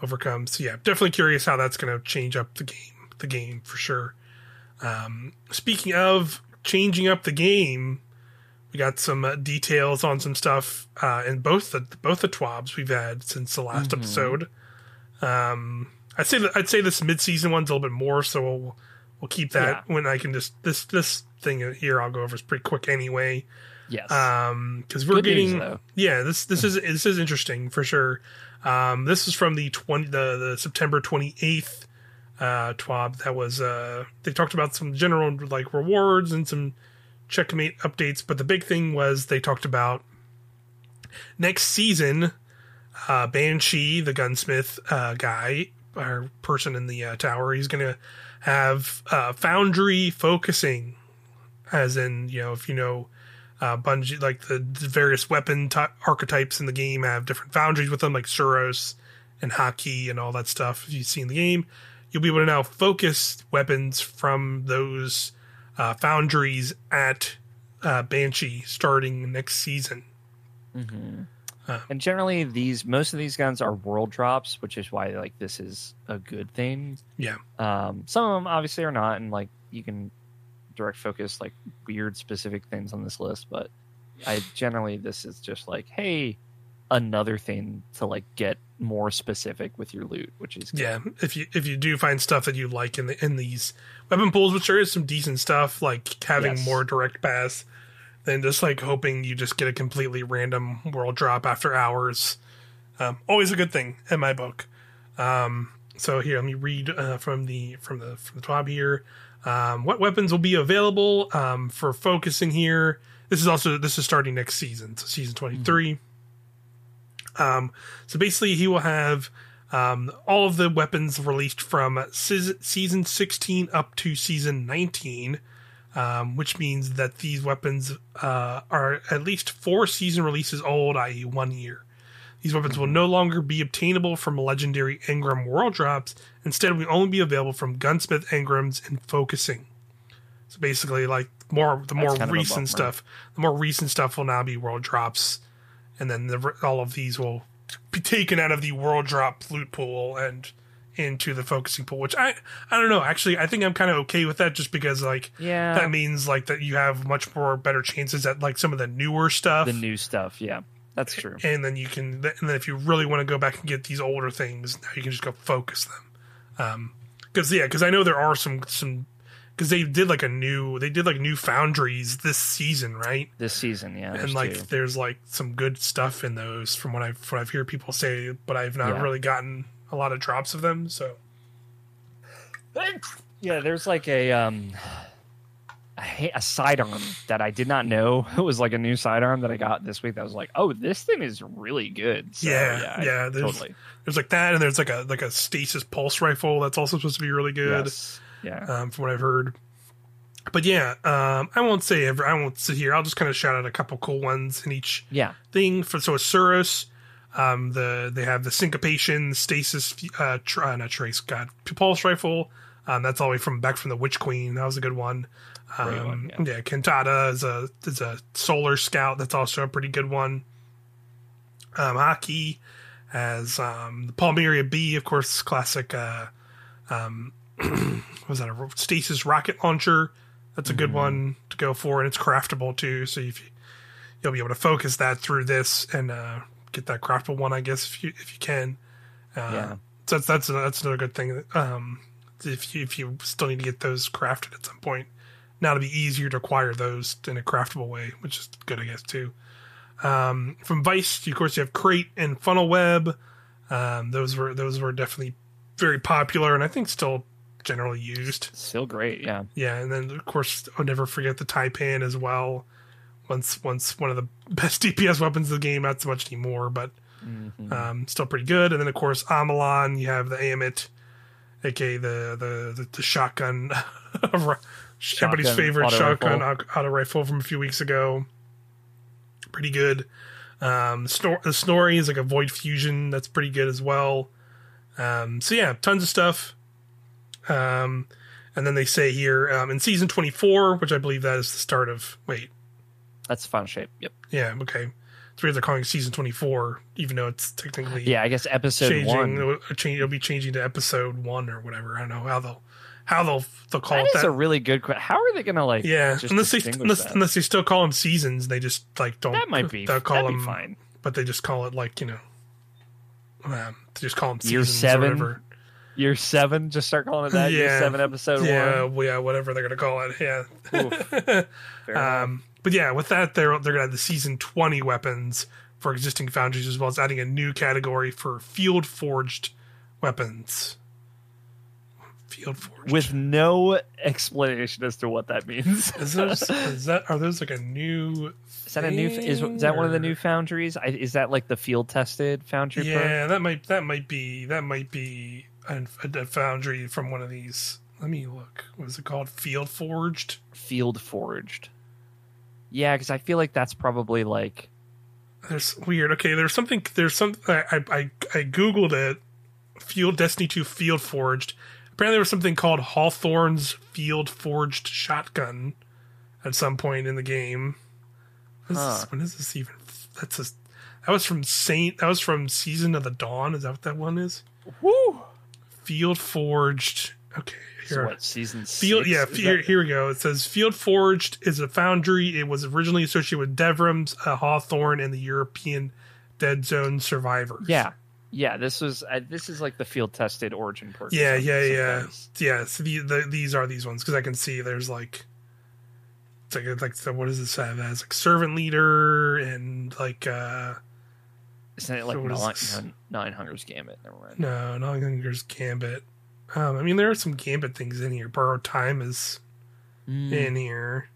A: overcome. So yeah, definitely curious how that's going to change up the game. The game for sure. Um, speaking of changing up the game, we got some uh, details on some stuff uh, in both the both the twabs we've had since the last
B: Mhm.
A: episode. Um, I'd say that I'd say this mid season one's a little bit more, so we'll we'll keep that when I can just this this thing here I'll go over is pretty quick anyway
B: Yes.
A: um because we're
B: Good
A: getting
B: though.
A: yeah this this is this is interesting for sure um this is from the 20 the, the september 28th uh twab that was uh they talked about some general like rewards and some checkmate updates but the big thing was they talked about next season uh banshee the gunsmith uh guy or person in the uh, tower he's gonna have uh foundry focusing as in you know if you know uh, Bungie, like the, the various weapon ty- archetypes in the game have different foundries with them, like Suros and Häkke and all that stuff. If you've seen the game, you'll be able to now focus weapons from those uh, foundries at uh, Banshee starting next season.
B: hmm
A: Uh.
B: and generally, these most of these guns are world drops, which is why like this is a good thing.
A: Yeah.
B: Um, some of them obviously are not, and like you can direct focus like weird specific things on this list, but I generally this is just like, hey, another thing to like get more specific with your loot, which is good.
A: Yeah, if you if you do find stuff that you like in the in these weapon pools, which there is some decent stuff, like having
B: Yes.
A: more direct pass than just like hoping you just get a completely random world drop after hours. Um, always a good thing in my book. Um, so here, let me read uh, from the from the from the top here. Um, what weapons will be available um, for focusing here? This is also this is starting next season, so season twenty three. Um, so basically, he will have um, all of the weapons released from season 16 up to season 19, um, which means that these weapons uh, are at least four season releases old, i.e., one year. These weapons will no longer be obtainable from legendary Engram world drops. Instead, will only be available from gunsmith engrams and focusing. So basically, like more the more
B: kind of a
A: recent stuff, the more recent stuff will now be world drops, and then the, all of these will be taken out of the world drop loot pool and into the focusing pool. Which I I don't know. Actually, I think I'm kind of okay with that, just because like
B: Yeah.
A: that means like that you have much more better chances at like some of the newer stuff
B: the new stuff, yeah. That's true.
A: and then you can and then if you really want to go back and get these older things now you can just go focus them um because yeah because i know there are some some because they did like a new they did like new foundries this season right
B: This season, yeah.
A: and like
B: two.
A: there's like some good stuff in those from what i've what i've heard people say but i've not
B: Yeah.
A: really gotten a lot of drops of them so
B: Yeah, there's like a um a, a sidearm that I did not know it was like a new sidearm that I got this week. That was like, oh, this thing is really good. So,
A: Yeah,
B: I-
A: yeah, there's-
B: totally.
A: there's like that and there's like a like a stasis pulse rifle that's also supposed to be really good
B: Yes. Yeah.
A: um, from what I've heard. But yeah, um, I won't say every, I won't sit here. I'll just kind of shout out a couple cool ones in each
B: Yeah.
A: thing. For so Suros, um, the they have the syncopation, stasis, uh, tr- uh, not trace, God, pulse rifle. Um, that's all the way from back from the Witch Queen. That was a good one. Um,
B: one,
A: yeah.
B: yeah.
A: Cantata is a is a solar scout. That's also a pretty good one. Um, Häkke has um, the Palmyra B, of course, classic. Uh, um, was that a stasis rocket launcher? That's a good
B: Mm-hmm.
A: one to go for, and it's craftable too. So if you, you'll be able to focus that through this and uh, get that craftable one, I guess if you if you can. Uh,
B: Yeah.
A: So that's that's that's another good thing. Um, if you, if you still need to get those crafted at some point, now it'll be easier to acquire those in a craftable way, which is good, I guess too. Um, from Veist, of course, you have Crate and Funnel Web. Um, those were those were definitely very popular, and I think still generally used.
B: Still great. Yeah.
A: Yeah, and then of course I'll never forget the Taipan as well. Once once one of the best DPS weapons of the game, not so much anymore, but
B: Mhm.
A: um, still pretty good. And then of course Omolon, you have the Ammit, aka the the the, the shotgun, everybody's favorite
B: auto
A: shotgun
B: rifle.
A: auto rifle from a few weeks ago. Pretty good. Um, Snor- the Snorri is like a void fusion that's pretty good as well. Um, so yeah, tons of stuff. Um, and then they say here um, in season twenty four, which I believe that is the start of. Wait,
B: That's fun shape. Yep.
A: yeah, okay. Why they're calling season 24, even though it's technically
B: Yeah, I guess episode
A: changing.
B: one.
A: It'll, it'll be changing to episode one or whatever. I don't know how they'll how they'll they'll call
B: That
A: it
B: is
A: that.
B: a really good question. How are they going to like?
A: yeah,
B: just
A: unless they unless, unless they still call them seasons, they just like don't.
B: that might be.
A: They'll call
B: that'd
A: them
B: fine.
A: but they just call it like you know. Um, they just call them
B: Year
A: seasons
B: seven,
A: or whatever.
B: Year seven, just start calling it that. Year
A: Yeah.
B: seven, episode
A: yeah,
B: one.
A: yeah, whatever they're gonna call it. Yeah. Um, but yeah, with that, they're they're gonna have the season twenty weapons for existing foundries, as well as adding a new category for field forged weapons. Field forged.
B: With no explanation as to what that means.
A: is, those, is that are those like a new?
B: Is that a new? Is, is that one of the new foundries? I, is that like the field tested foundry?
A: Yeah, that might that might be that might be a, a foundry from one of these. Let me look. What is it called? Field forged.
B: field forged. Yeah, because I feel like that's probably like
A: There's weird. Okay, there's something. There's some. I I I I googled it. Field Destiny Two Field Forged. Apparently, there was something called Hawthorne's Field Forged Shotgun at some point in the game.
B: Huh.
A: this, when is this even? That's a. That was from Saint. That was from Season of the Dawn. Is that what that one is?
B: woo.
A: Field Forged. Okay,
B: So
A: here.
B: what season?
A: Field,
B: six?
A: yeah, here,
B: that-
A: here we go. It says Field Forged is a foundry. It was originally associated with Devrim's uh, Hawthorne, and the European Dead Zone survivors.
B: yeah, yeah. This was uh, this is like the field tested origin perk.
A: yeah, yeah, yeah,
B: guys.
A: yeah. So the, the, these are these ones because I can see there's like, it's like like so what does this have? as like servant leader and like uh
B: Isn't it like
A: So what is
B: nine, nine, nine Hunger's Gambit? Never mind.
A: no, Nine there's Gambit. Um, I mean there are some Gambit things in here. Borrowed time is
B: Mm.
A: in here.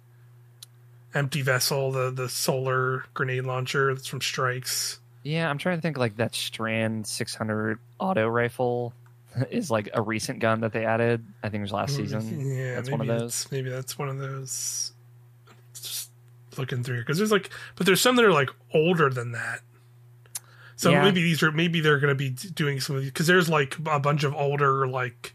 A: Empty vessel, the the solar grenade launcher that's from Strikes.
B: Yeah, I'm trying to think like that Strand 600 auto rifle is like a recent gun that they added. I think it was last season.
A: Yeah,
B: That's one of
A: it's- Maybe that's one of those. Just looking through because there's like, but there's some that are like older than that. So
B: Yeah.
A: maybe these are maybe they're going to be doing some of these because there's like a bunch of older like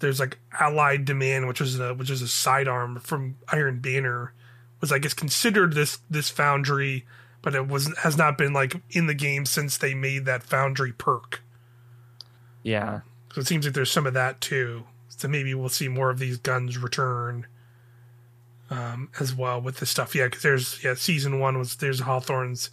A: there's like Allied Demand, which is a which is a sidearm from Iron Banner, was I guess considered this this foundry, but it was has not been like in the game since they made that foundry perk.
B: Yeah,
A: So it seems like there's some of that too. So maybe we'll see more of these guns return um, as well with this stuff. Yeah, because there's yeah, season one was there's Hawthorne's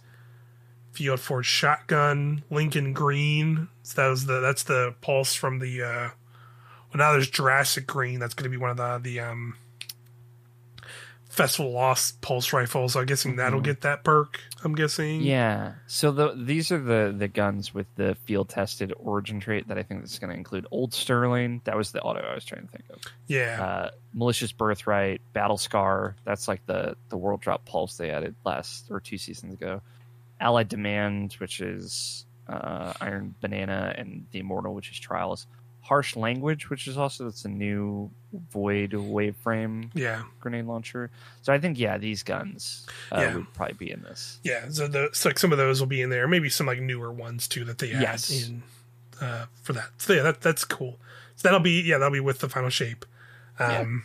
A: Field Forge shotgun, Lincoln Green. So that was the that's the pulse from the. Uh, well, now there's Jurassic Green. That's going to be one of the the um, Festival Lost pulse rifles. So I'm guessing that'll
B: Mhm.
A: get that perk. I'm guessing.
B: yeah. So the these are the the guns with the field tested origin trait that I think is going to include. Old Sterling, that was the auto I was trying to think of.
A: Yeah.
B: Uh, Malicious Birthright, Battle Scar. That's like the the World Drop Pulse they added last or two seasons ago. Allied Demand, which is uh, Iron Banana, and the Immortal, which is Trials. Harsh Language, which is also that's a new Void Waveframe
A: yeah.
B: grenade launcher. So I think yeah, these guns uh,
A: Yeah.
B: would probably be in this.
A: Yeah, so the so like some of those will be in there. Maybe some like newer ones too that they add
B: Yes.
A: in uh, for that. So yeah, that that's cool. So that'll be yeah that'll be with the final shape. Um,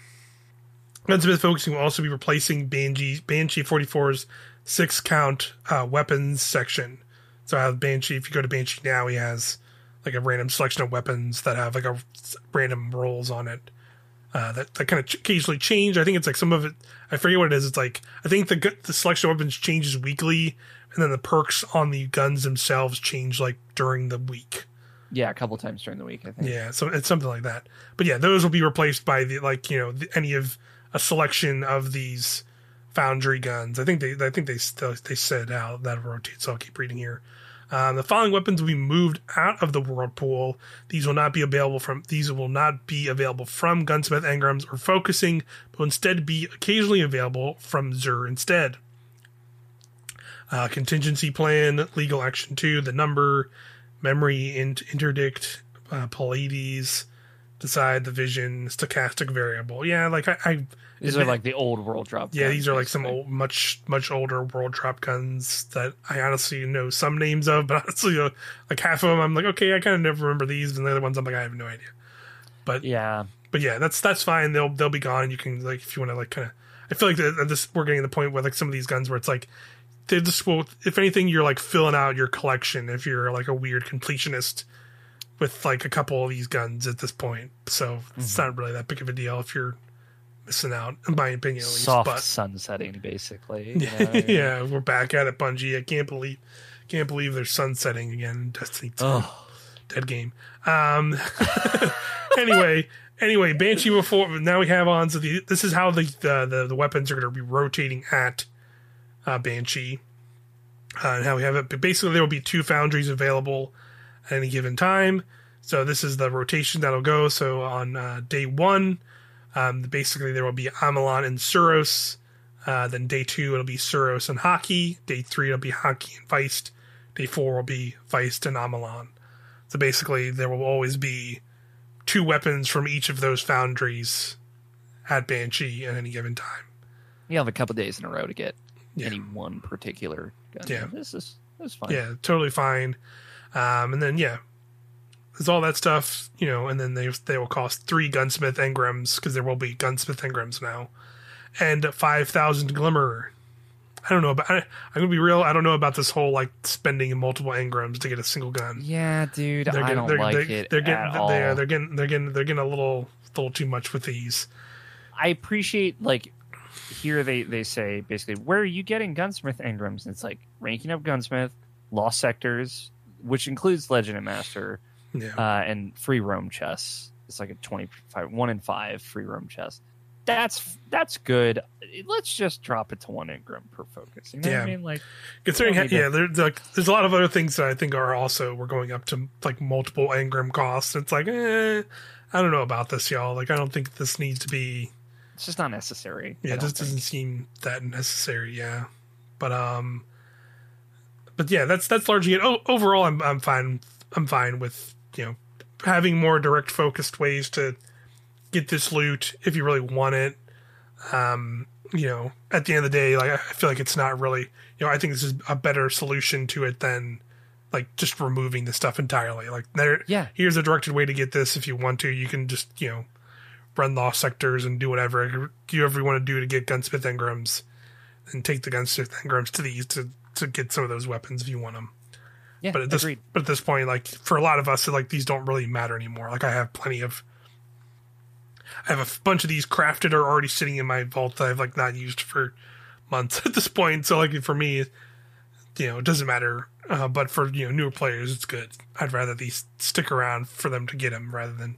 A: Gunsmith focusing will also be replacing Banshee Banshee 44's six count uh, weapons section. So I have Banshee. If you go to Banshee now, he has like a random selection of weapons that have like a random rolls on it. Uh, that that kind of ch- occasionally change. I think it's like some of it. I forget what it is. It's like I think the the selection of weapons changes weekly, and then the perks on the guns themselves change like during the week.
B: Yeah, a couple times during the week. I think.
A: Yeah, so it's something like that. But yeah, those will be replaced by the like you know the, any of a selection of these foundry guns. I think they I think they still they said how that rotates. So I'll keep reading here. Um, the following weapons will be moved out of the whirlpool. These will not be available from these will not be available from Gunsmith Engrams or focusing, but instead be occasionally available from Xur instead. Uh, contingency plan, legal action two, the number, memory int- interdict, uh, Pallades, decide the vision, stochastic variable. Yeah, like I, I
B: These are like the old world drop.
A: yeah, these are like some old, much much older world drop guns that I honestly know some names of, but honestly, uh, like half of them, I'm like, okay, I kind of never remember these, and the other ones, I'm like, I have no idea. But
B: Yeah,
A: but yeah, that's that's fine. They'll they'll be gone. You can like if you want to like kind of. I feel like that that this we're getting to the point where like some of these guns where it's like they just will. If anything, you're like filling out your collection. If you're like a weird completionist with like a couple of these guns at this point, so it's
B: Mm-hmm.
A: not really that big of a deal if you're missing out, in my opinion. At least.
B: Soft
A: but
B: sunsetting, basically. you
A: yeah,
B: know?
A: yeah, we're back at it, Bungie. I can't believe, can't believe they're sunsetting again. in Destiny 2
B: Oh,
A: dead game. Um. anyway, anyway, Banshee before now we have on. So the, this is how the, the the the weapons are going to be rotating at uh, Banshee, uh, and how we have it. But basically, there will be two foundries available at any given time. So this is the rotation that'll go. So on uh, day one, um, basically there will be Omolon and Suros. Uh, then day two it'll be Suros and Häkke. Day three it'll be Häkke and Veist. Day four will be Veist and Omolon. So basically, there will always be two weapons from each of those foundries at Banshee at any given time.
B: you have a couple days in a row to get
A: Yeah.
B: any one particular gun.
A: Yeah.
B: This is this is fine.
A: Yeah, totally fine. Um, and then yeah, there's all that stuff, you know. And then they they will cost three gunsmith engrams because there will be gunsmith engrams now, and five thousand glimmer. I don't know about. I, I'm gonna be real. I don't know about this whole like spending multiple engrams to get a single gun.
B: Yeah, dude,
A: They're
B: I
A: getting,
B: don't
A: they're,
B: like
A: they're,
B: it
A: they're getting,
B: at all.
A: They, they're getting, they're getting, they're getting a little, little too much with these.
B: I appreciate like here they they say basically where are you getting gunsmith engrams? And it's like ranking up gunsmith, lost sectors, which includes legend and master,
A: Yeah,
B: uh, and free roam chess. It's like a twenty five one in five free roam chess. That's that's good. Let's just drop it to one engram per focus. You know what
A: Yeah.
B: I mean? Like
A: Considering, how, yeah, there, like, there's a lot of other things that I think are also we're going up to like multiple engram costs. It's like, eh, I don't know about this, y'all. Like, I don't think this needs to be.
B: it's just not necessary.
A: Yeah, it just doesn't seem that necessary. Yeah, but um, but yeah, that's that's largely it. O- overall, I'm I'm fine. I'm fine with you know having more direct focused ways to get this loot if you really want it. Um, you know, at the end of the day, like I feel like it's not really. You know, I think this is a better solution to it than like just removing the stuff entirely. Like there,
B: Yeah.
A: here's a directed way to get this. If you want to, you can just you know run lost sectors and do whatever you ever want to do to get gunsmith engrams, and take the gunsmith engrams to these to to get some of those weapons if you want them.
B: Yeah,
A: But at this
B: agreed.
A: but at this point, like for a lot of us, like these don't really matter anymore. Like I have plenty of. I have a f- bunch of these crafted or already sitting in my vault that I've like not used for months at this point. So like for me, you know, it doesn't matter. Uh, but for you know newer players, it's good. I'd rather these stick around for them to get them rather than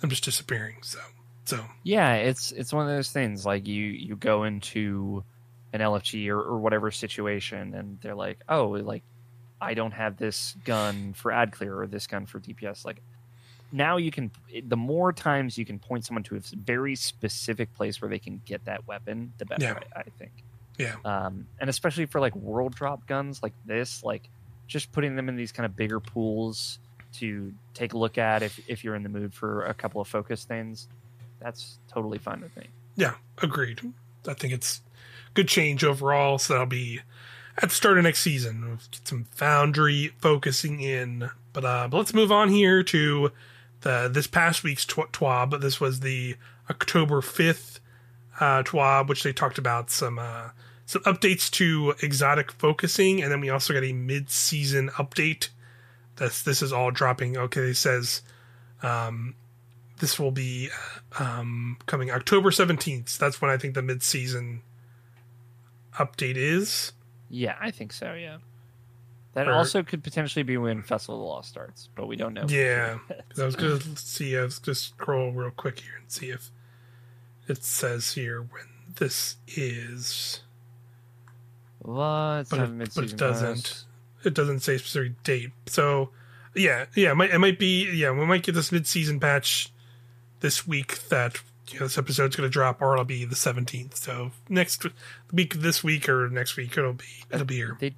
A: them just disappearing. So so
B: Yeah, it's it's one of those things like you you go into an LFG or, or whatever situation and they're like, oh, like I don't have this gun for ad clear or this gun for DPS. Like now you can the more times you can point someone to a very specific place where they can get that weapon, the better.
A: Yeah.
B: I, I think.
A: Yeah.
B: Um, and especially for like world drop guns like this, like just putting them in these kind of bigger pools to take a look at if if you're in the mood for a couple of focus things, that's totally fine with me.
A: Yeah, agreed. I think it's good change overall. So that'll be at the start of next season. Get some Foundry focusing in, but uh, but let's move on here to the this past week's tw- TWAB. This was the October fifth uh, TWAB, which they talked about some uh, some updates to exotic focusing, and then we also got a mid season update. This this is all dropping. Okay, says. Um, this will be um, coming October 17th. That's when I think the mid-season update is.
B: Yeah, I think so. Yeah, that
A: Or-
B: also could potentially be when Festival of the Lost starts, but we don't know.
A: Yeah, I was going to see. I was just scroll real quick here and see if it says here when this is,
B: What?
A: but
B: But,
A: it, but it doesn't. It doesn't say specific date. So yeah, yeah, it might, it might be. Yeah, we might get this mid-season patch this week. That you know, this episode's going to drop, or it'll be the 17th. So next week, this week or next week, it'll be it'll be here.
B: They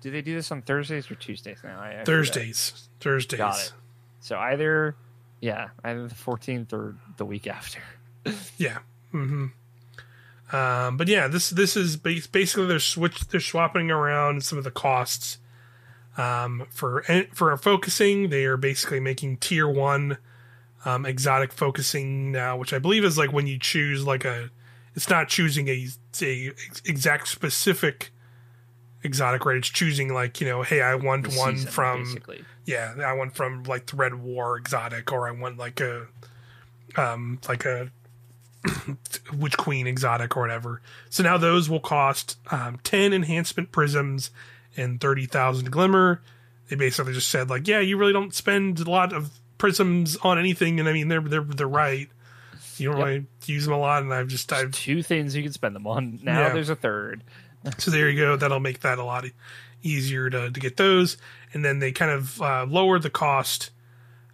B: do they do this on Thursdays or Tuesdays now? I, I.
A: Thursdays. Thursdays.
B: Got it. So either, yeah, either the fourteenth or the week after.
A: Yeah. hmm Um, but yeah, this this is basically they're switch they're swapping around some of the costs. Um, for for focusing, they are basically making tier one um, exotic focusing now, which I believe is like when you choose like a, it's not choosing a a exact specific exotic, right? It's choosing like you know, hey, I want
B: The
A: one
B: season,
A: from
B: basically.
A: yeah, I want from like the Red War exotic, or I want like a um like a Witch Queen exotic or whatever. So now those will cost um, ten enhancement prisms and thirty thousand glimmer. They basically just said like, yeah, you really don't spend a lot of prisms on anything, and I mean they're they're they're right. You don't
B: Yep.
A: really use them a lot, and I've just I've
B: Two things you can spend them on. Now
A: Yeah.
B: there's a third.
A: so there you go. That'll make that a lot easier to, to get those. And then they kind of uh, lowered the cost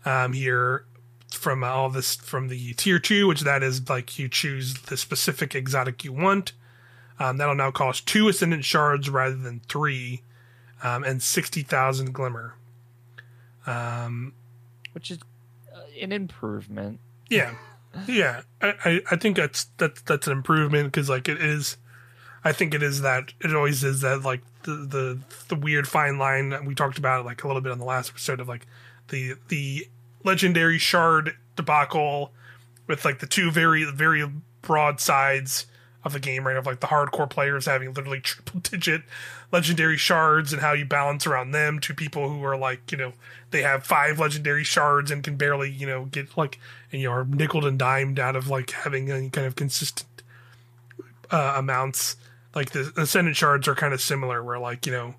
A: um, here from all this from the tier two, which that is like you choose the specific exotic you want. Um, that'll now cost two ascendant shards rather than three, um, and sixty thousand glimmer. Um,
B: which is uh, an improvement.
A: yeah, yeah. I, I, I think that's that's that's an improvement because like it is. I think it is that it always is that like the the the weird fine line that we talked about like a little bit on the last episode of like the the legendary shard debacle with like the two very very broad sides of the game right? Of like the hardcore players having literally triple digit legendary shards and how you balance around them. To people who are like you know they have five legendary shards and can barely you know get like and you know are nickel and dimed out of like having any kind of consistent uh, amounts. Like the ascendant shards are kind of similar where like you know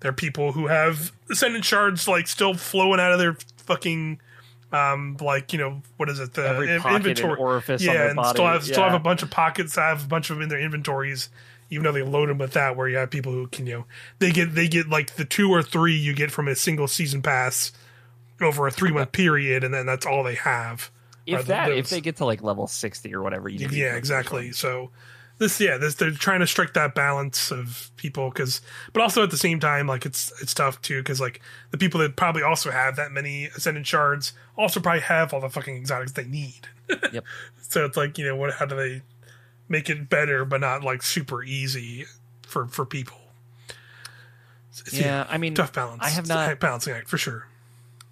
A: there are people who have ascendant shards like still flowing out of their fucking um like you know what is it? The
B: Every
A: in-
B: pocket
A: inventory.
B: and orifice on
A: yeah
B: their
A: and
B: body.
A: still have still have a bunch of pockets I have a bunch of them in their inventories even though they load them with that where you have people who can you know they get they get like the two or three you get from a single season pass over a three month period and then that's all they have.
B: If that,
A: those-
B: if they get to like level sixty or whatever, you
A: yeah, exactly. So this, yeah, this they're trying to strike that balance of people because, but also at the same time, like it's it's tough too because like the people that probably also have that many ascendant shards also probably have all the fucking exotics they need.
B: Yep.
A: so it's like you know what? How do they make it better but not like super easy for for people? It's, it's,
B: Yeah, I mean,
A: tough balance.
B: I have
A: It's a
B: not-
A: balancing act for sure.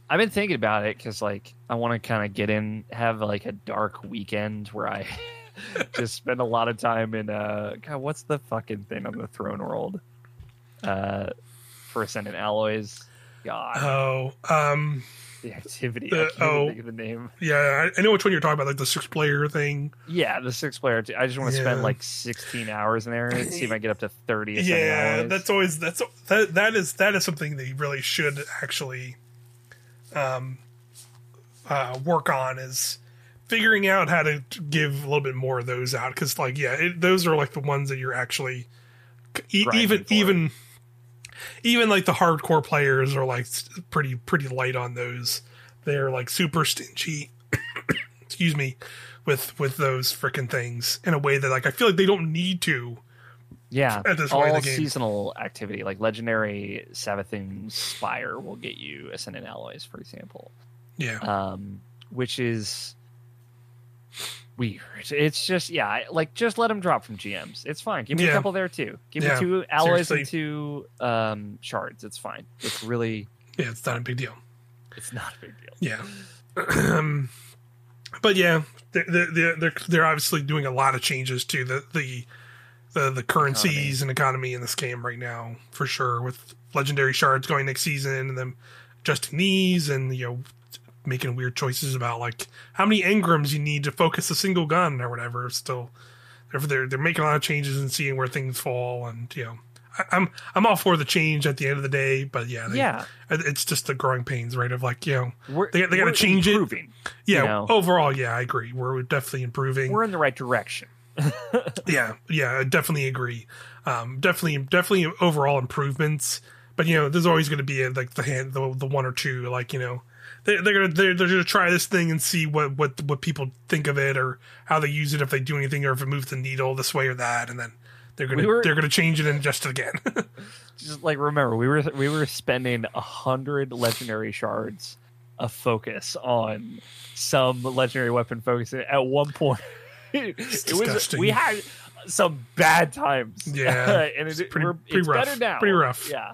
B: I've been thinking about it because like I want to kind of get in, have like a dark weekend where I just spend a lot of time in uh, God, what's the fucking thing on the throne world? Uh, for ascendant alloys. God,
A: Oh, um,
B: the activity.
A: the-
B: I can't
A: oh.
B: think of the name.
A: yeah, I, I know which one you're talking about, like the six player thing.
B: Yeah, the six player. T- I just want to spend like 16 hours in there and see if I get up to 30. ascendant
A: yeah that's always that's that that is that is something that you really should actually um uh work on is figuring out how to give a little bit more of those out because like yeah it, those are like the ones that you're actually e- even even even like the hardcore players are like pretty pretty light on those. They're like super stingy excuse me with with those freaking things in a way that like i feel like they don't need to
B: Yeah,
A: at this
B: all seasonal activity like legendary Savathun Spire will get you ascendant alloys, for example,
A: yeah.
B: Um, which is weird. It's just yeah, like just let them drop from GMs. It's fine. Give me
A: Yeah.
B: a couple there too. Give
A: Yeah,
B: me two alloys
A: seriously.
B: and two um, shards. It's fine. It's really
A: yeah it's not a big deal
B: it's not a big deal.
A: Yeah. Um, but yeah, they're, they're they're they're obviously doing a lot of changes to the the the, the currencies and economy in this game right now for sure. With legendary shards going next season and them adjusting these and you know making weird choices about like how many engrams you need to focus a single gun or whatever. Still, they're they're, making a lot of changes and seeing where things fall and you know. I- I'm I'm all for the change at the end of the day, but yeah, they,
B: Yeah,
A: it's just the growing pains, right? Of like, you know,
B: we're,
A: They- they gotta
B: we're
A: change it. yeah,
B: You know?
A: overall, yeah, I agree. We're definitely improving.
B: We're in the right direction.
A: yeah, yeah, I definitely agree. Um, definitely, definitely overall improvements. But you know, there's always going to be a, like the hand, the, the one or two, like you know, they, they're gonna they're, they're gonna try this thing and see what what what people think of it or how they use it, if they do anything or if it moves the needle this way or that, and then they're gonna
B: We were-
A: they're gonna change it and adjust it again.
B: just like remember we were we were spending a hundred legendary shards of focus on some legendary weapon focus at one point it was we had some bad times
A: Yeah,
B: and
A: it's pretty- pretty
B: it's
A: rough.
B: better now
A: Pretty rough.
B: yeah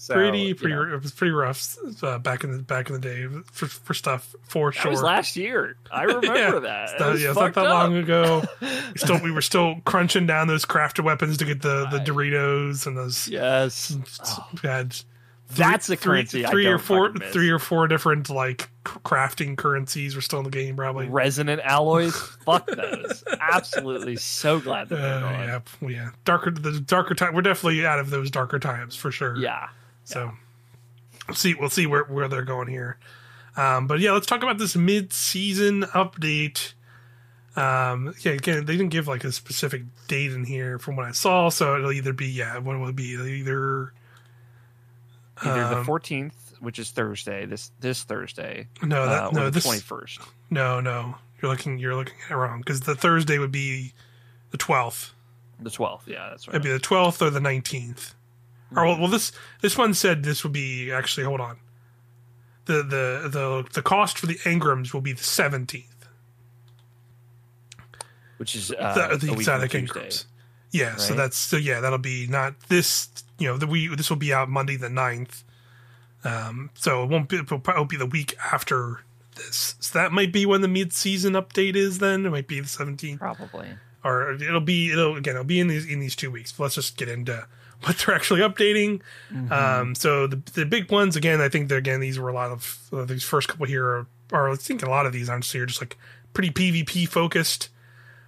B: So,
A: pretty pretty
B: you know,
A: it was pretty rough uh, back in the back in the day for for stuff for
B: that
A: sure.
B: was last year. I remember
A: Yeah.
B: that.
A: It's
B: It
A: not,
B: was
A: yeah, it's not that
B: up.
A: long ago. We still we were still crunching down those crafted weapons to get the the Doritos and those.
B: Yes.
A: We had
B: That's the
A: three,
B: currency I
A: three or
B: don't
A: four
B: miss.
A: three or four different like crafting currencies were still in the game probably.
B: resonant alloys. Fuck those. Absolutely so glad
A: Uh,
B: that they're gone.
A: yeah, yeah. Darker the darker time. We're definitely out of those darker times for sure.
B: yeah.
A: So we'll see we'll see where, where they're going here. Um, but yeah, let's talk about this mid season update. Um, yeah, again, they didn't give like a specific date in here from what I saw, so it'll either be yeah, what will it be? Either
B: Either the
A: um,
B: 14th, which is Thursday, this this Thursday,
A: no, that,
B: uh,
A: no,
B: the 21st.
A: no, no, you're looking you're looking at it wrong because the Thursday would be the twelfth.
B: The 12th. Yeah, that's right.
A: It'd be the twelfth or the nineteenth. Or well, well, this this one said this would be actually hold on. The the the the cost for the engrams will be the seventeenth.
B: which is uh,
A: the, the exotic. Yeah, so that's so yeah, that'll be not this. You know, the we this will be out Monday the 9th. Um, so it won't be. It'll probably be the week after this. So that might be when the mid season update is. Then it might be the seventeenth,
B: Probably.
A: or it'll be. It'll again. It'll be in these in these two weeks. But let's just get into what they're actually updating.
B: Mm-hmm.
A: Um, so the the big ones again. I think that again these were a lot of uh, these first couple here are, are. I think a lot of these honestly are just like pretty PvP focused.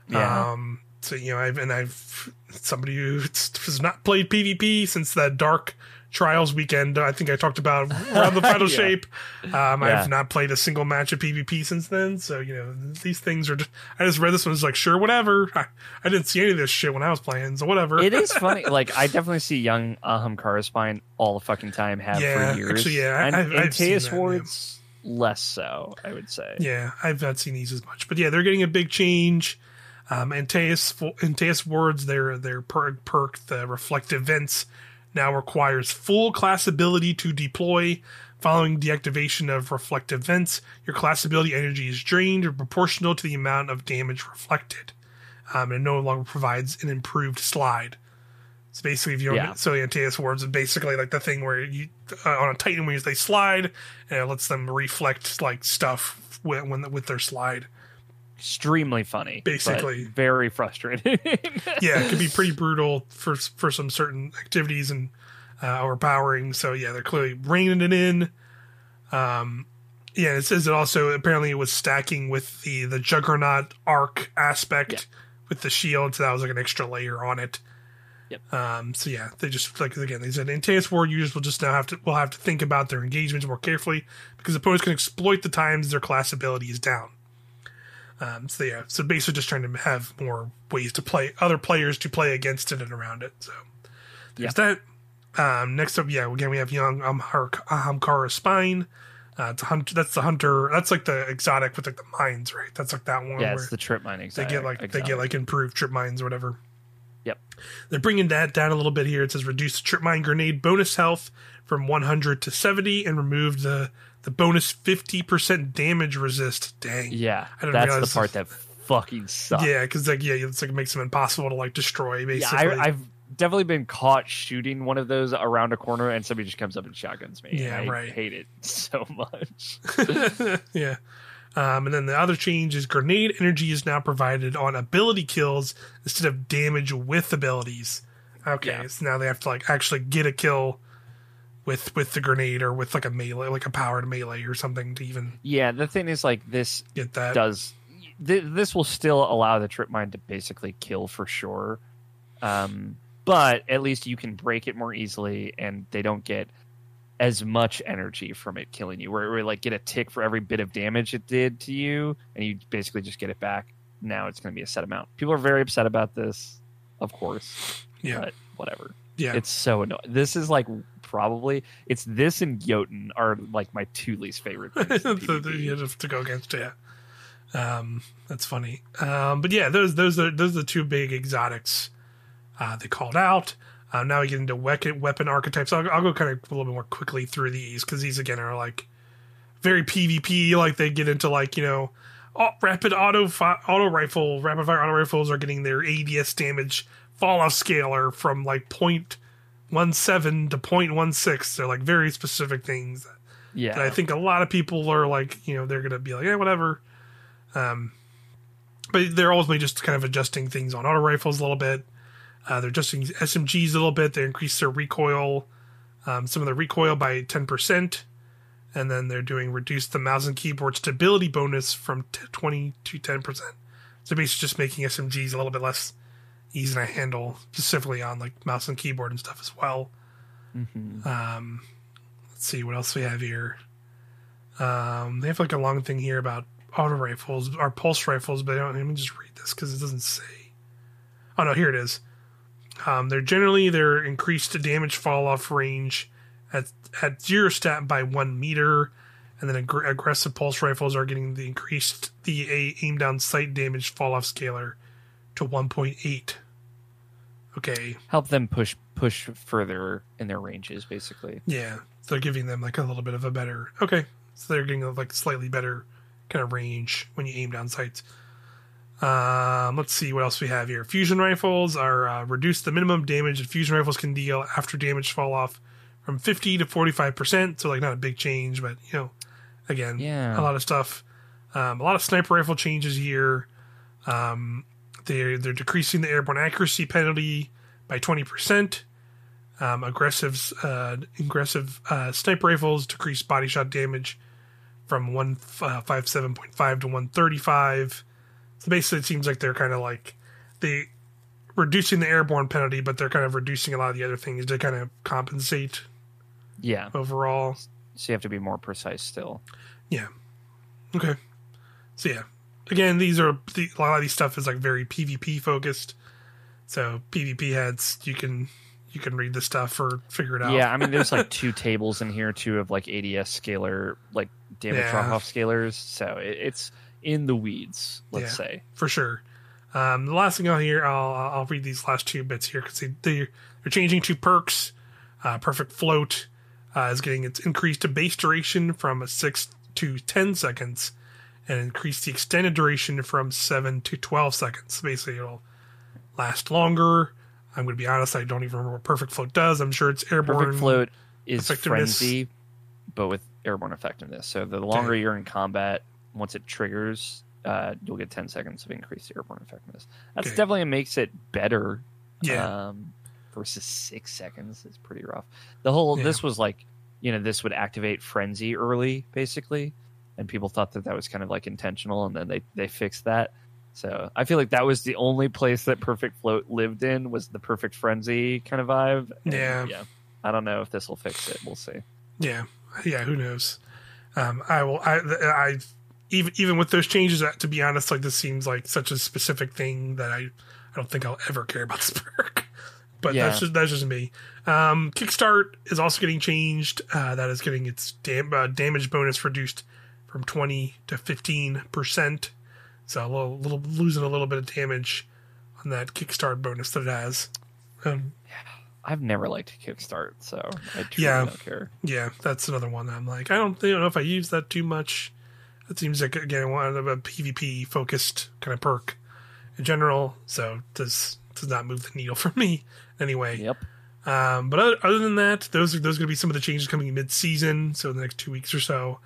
B: Yeah.
A: Um, so you know, I've and I've somebody who has not played PvP since that Dark Trials weekend. I think I talked about around the final
B: Yeah.
A: shape. Um,
B: Yeah.
A: I've not played a single match of PvP since then. So you know, these things are. Just, I just read this one. Was like, sure, whatever. I, I didn't see any of this shit when I was playing, so whatever.
B: it is funny. Like I definitely see young Ahamkara's Spine all the fucking time. Have
A: Yeah,
B: for years.
A: actually, yeah, I-
B: and,
A: I've-
B: and
A: I've
B: Teus. Ward's less so. I would say.
A: Yeah, I've not seen these as much, but yeah, they're getting a big change. Um, Antaeus, Antaeus Wards, their their perk, perk, the reflective vents, now requires full class ability to deploy. Following deactivation of reflective vents, your class ability energy is drained or proportional to the amount of damage reflected. Um, and no longer provides an improved slide. So basically, if you
B: Yeah.
A: so Antaeus wards is basically like the thing where you uh, on a Titan wings they slide and it lets them reflect like stuff when, when with their slide.
B: Extremely funny. but
A: Basically.
B: very frustrating.
A: Yeah, it can be pretty brutal for for some certain activities and uh, overpowering. So yeah, they're clearly reining it in. Um, yeah, it says it also apparently it was stacking with the the Juggernaut arc aspect
B: Yeah.
A: with the shield, so that was like an extra layer on it.
B: Yep.
A: Um, so yeah, they just like again they said Antaeus War users will just now have to will have to think about their engagements more carefully because opponents can exploit the times their class ability is down. Um, so yeah, so basically just trying to have more ways to play other players to play against it and around it. So there's that. Um, next up, yeah, again we have young Amhar Ahamkara Spine. Uh, it's a hunter. That's the hunter. That's like the exotic with like the mines, right? That's like that one
B: yeah,
A: where
B: it's the trip mining.
A: they get like they get like improved trip mines or whatever.
B: Yep.
A: They're bringing that down a little bit here. It says reduce the trip mine grenade bonus health from 100 to 70 and remove the the bonus 50% damage resist. Dang.
B: Yeah,
A: I didn't
B: that's
A: realize
B: the part that fucking sucks.
A: Yeah, because like yeah, it's like it makes them impossible to like destroy.
B: Yeah,
A: Basically,
B: I, I've definitely been caught shooting one of those around a corner, and somebody just comes up and shotguns me.
A: Yeah,
B: I
A: right.
B: Hate it so much.
A: yeah. Um, and then the other change is grenade energy is now provided on ability kills instead of damage with abilities. Okay,
B: Yeah.
A: so now they have to like actually get a kill with with the grenade or with like a melee, like a powered melee or something to even
B: yeah, the thing is, like this
A: get that.
B: does th- this will still allow the trip mine to basically kill for sure, um, but at least you can break it more easily, and they don't get as much energy from it killing you. Where we like get a tick for every bit of damage it did to you, and you basically just get it back. Now it's going to be a set amount. People are very upset about this, of course.
A: Yeah.
B: but whatever.
A: Yeah,
B: It's so annoying. This is like probably it's this and Jotun are like my two least favorite
A: you have to go against yeah. Um, that's funny. Um, but yeah, those those are those are the two big exotics uh, they called out. Uh, now we get into weapon weapon archetypes. I'll, I'll go kind of a little bit more quickly through these because these again are like very PvP. Like they get into like you know rapid auto fi- auto rifle rapid fire auto rifles are getting their ADS damage fall off scaler from like point 0.17 to 0.16. They're like very specific things
B: Yeah.
A: that I think a lot of people are like, you know, they're going to be like, yeah, whatever. Um, but they're ultimately just kind of adjusting things on auto rifles a little bit. Uh, they're adjusting SMGs a little bit. They increase their recoil, um, some of the recoil by 10%. And then they're doing reduce the mouse and keyboard stability bonus from t- 20 to 10%. So basically just making SMGs a little bit less easy to handle, specifically on like mouse and keyboard and stuff as well.
B: Mhm.
A: Um, let's see what else we have here. Um, they have like a long thing here about auto rifles or pulse rifles, but I don't, let me just read this because it doesn't say. Oh no, here it is. Um, they're generally their increased damage fall off range at at zero stat by one meter, and then aggr- aggressive pulse rifles are getting the increased the a- aim down sight damage fall off scalar to one point eight. Okay,
B: Help them push push further in their ranges, basically.
A: Yeah, so they're giving them like a little bit of a better. Okay, so they're getting a, like slightly better kind of range when you aim down sights. Um, let's see what else we have here. Fusion rifles are uh, reduce the minimum damage that fusion rifles can deal after damage fall off from 50 to 45 percent. So like not a big change, but you know, again,
B: Yeah.
A: a lot of stuff. Um, a lot of sniper rifle changes here. Um, they're they're decreasing the airborne accuracy penalty by 20 percent. Um, aggressive uh, aggressive uh, sniper rifles decrease body shot damage from one uh, five seven point five to one thirty five. So basically, it seems like they're kind of like they reducing the airborne penalty, but they're kind of reducing a lot of the other things to kind of compensate
B: Yeah.
A: overall.
B: So you have to be more precise still.
A: Yeah. Okay. So yeah, again, these are the, a lot of these stuff is like very PvP focused. So PvP heads, you can you can read the stuff or figure it out.
B: Yeah, I mean, there's like two tables in here, too, of like ADS scalar, like damage
A: Yeah.
B: drop off scalars. So it, it's in the weeds, let's
A: Yeah.
B: say.
A: for sure. Um, the last thing I'll hear, I'll I'll read these last two bits here because they they they're changing to perks. Uh, Perfect float uh, is getting its increased base duration from six to ten seconds, and increase the extended duration from seven to twelve seconds. Basically, it'll last longer. I'm going to be honest, I don't even remember what perfect float does. I'm sure it's airborne.
B: Perfect float is frenzy, but with airborne effectiveness. So the longer you're in combat, once it triggers, uh, you'll get 10 seconds of increased airborne effectiveness. That's
A: Okay.
B: definitely makes it better.
A: Yeah,
B: Um, versus six seconds is pretty rough. The whole
A: Yeah.
B: this was like, you know, this would activate frenzy early, basically, and people thought that that was kind of like intentional, and then they they fixed that. So I feel like that was the only place that Perfect Float lived in was the Perfect Frenzy kind of vibe. And,
A: Yeah.
B: yeah. I don't know if this will fix it. We'll see.
A: yeah, yeah. Who knows? Um, I will. I, I even even with those changes, uh, to be honest, like this seems like such a specific thing that I I don't think I'll ever care about this perk. But
B: Yeah.
A: that's just that's just me. Um, Kickstart is also getting changed. Uh, that is getting its dam- uh, damage bonus reduced from twenty to fifteen percent. So a little, little losing a little bit of damage on that Kickstart bonus that it has. Um,
B: I've never liked Kickstart, so I
A: Yeah.
B: don't care.
A: Yeah, that's another one that I'm like, I don't, I don't know if I use that too much. It seems like again one of a PvP focused kind of perk in general, so does does not move the needle for me anyway.
B: Yep.
A: Um, but other, other than that, those are those are going to be some of the changes coming mid season, so in the next two weeks or so.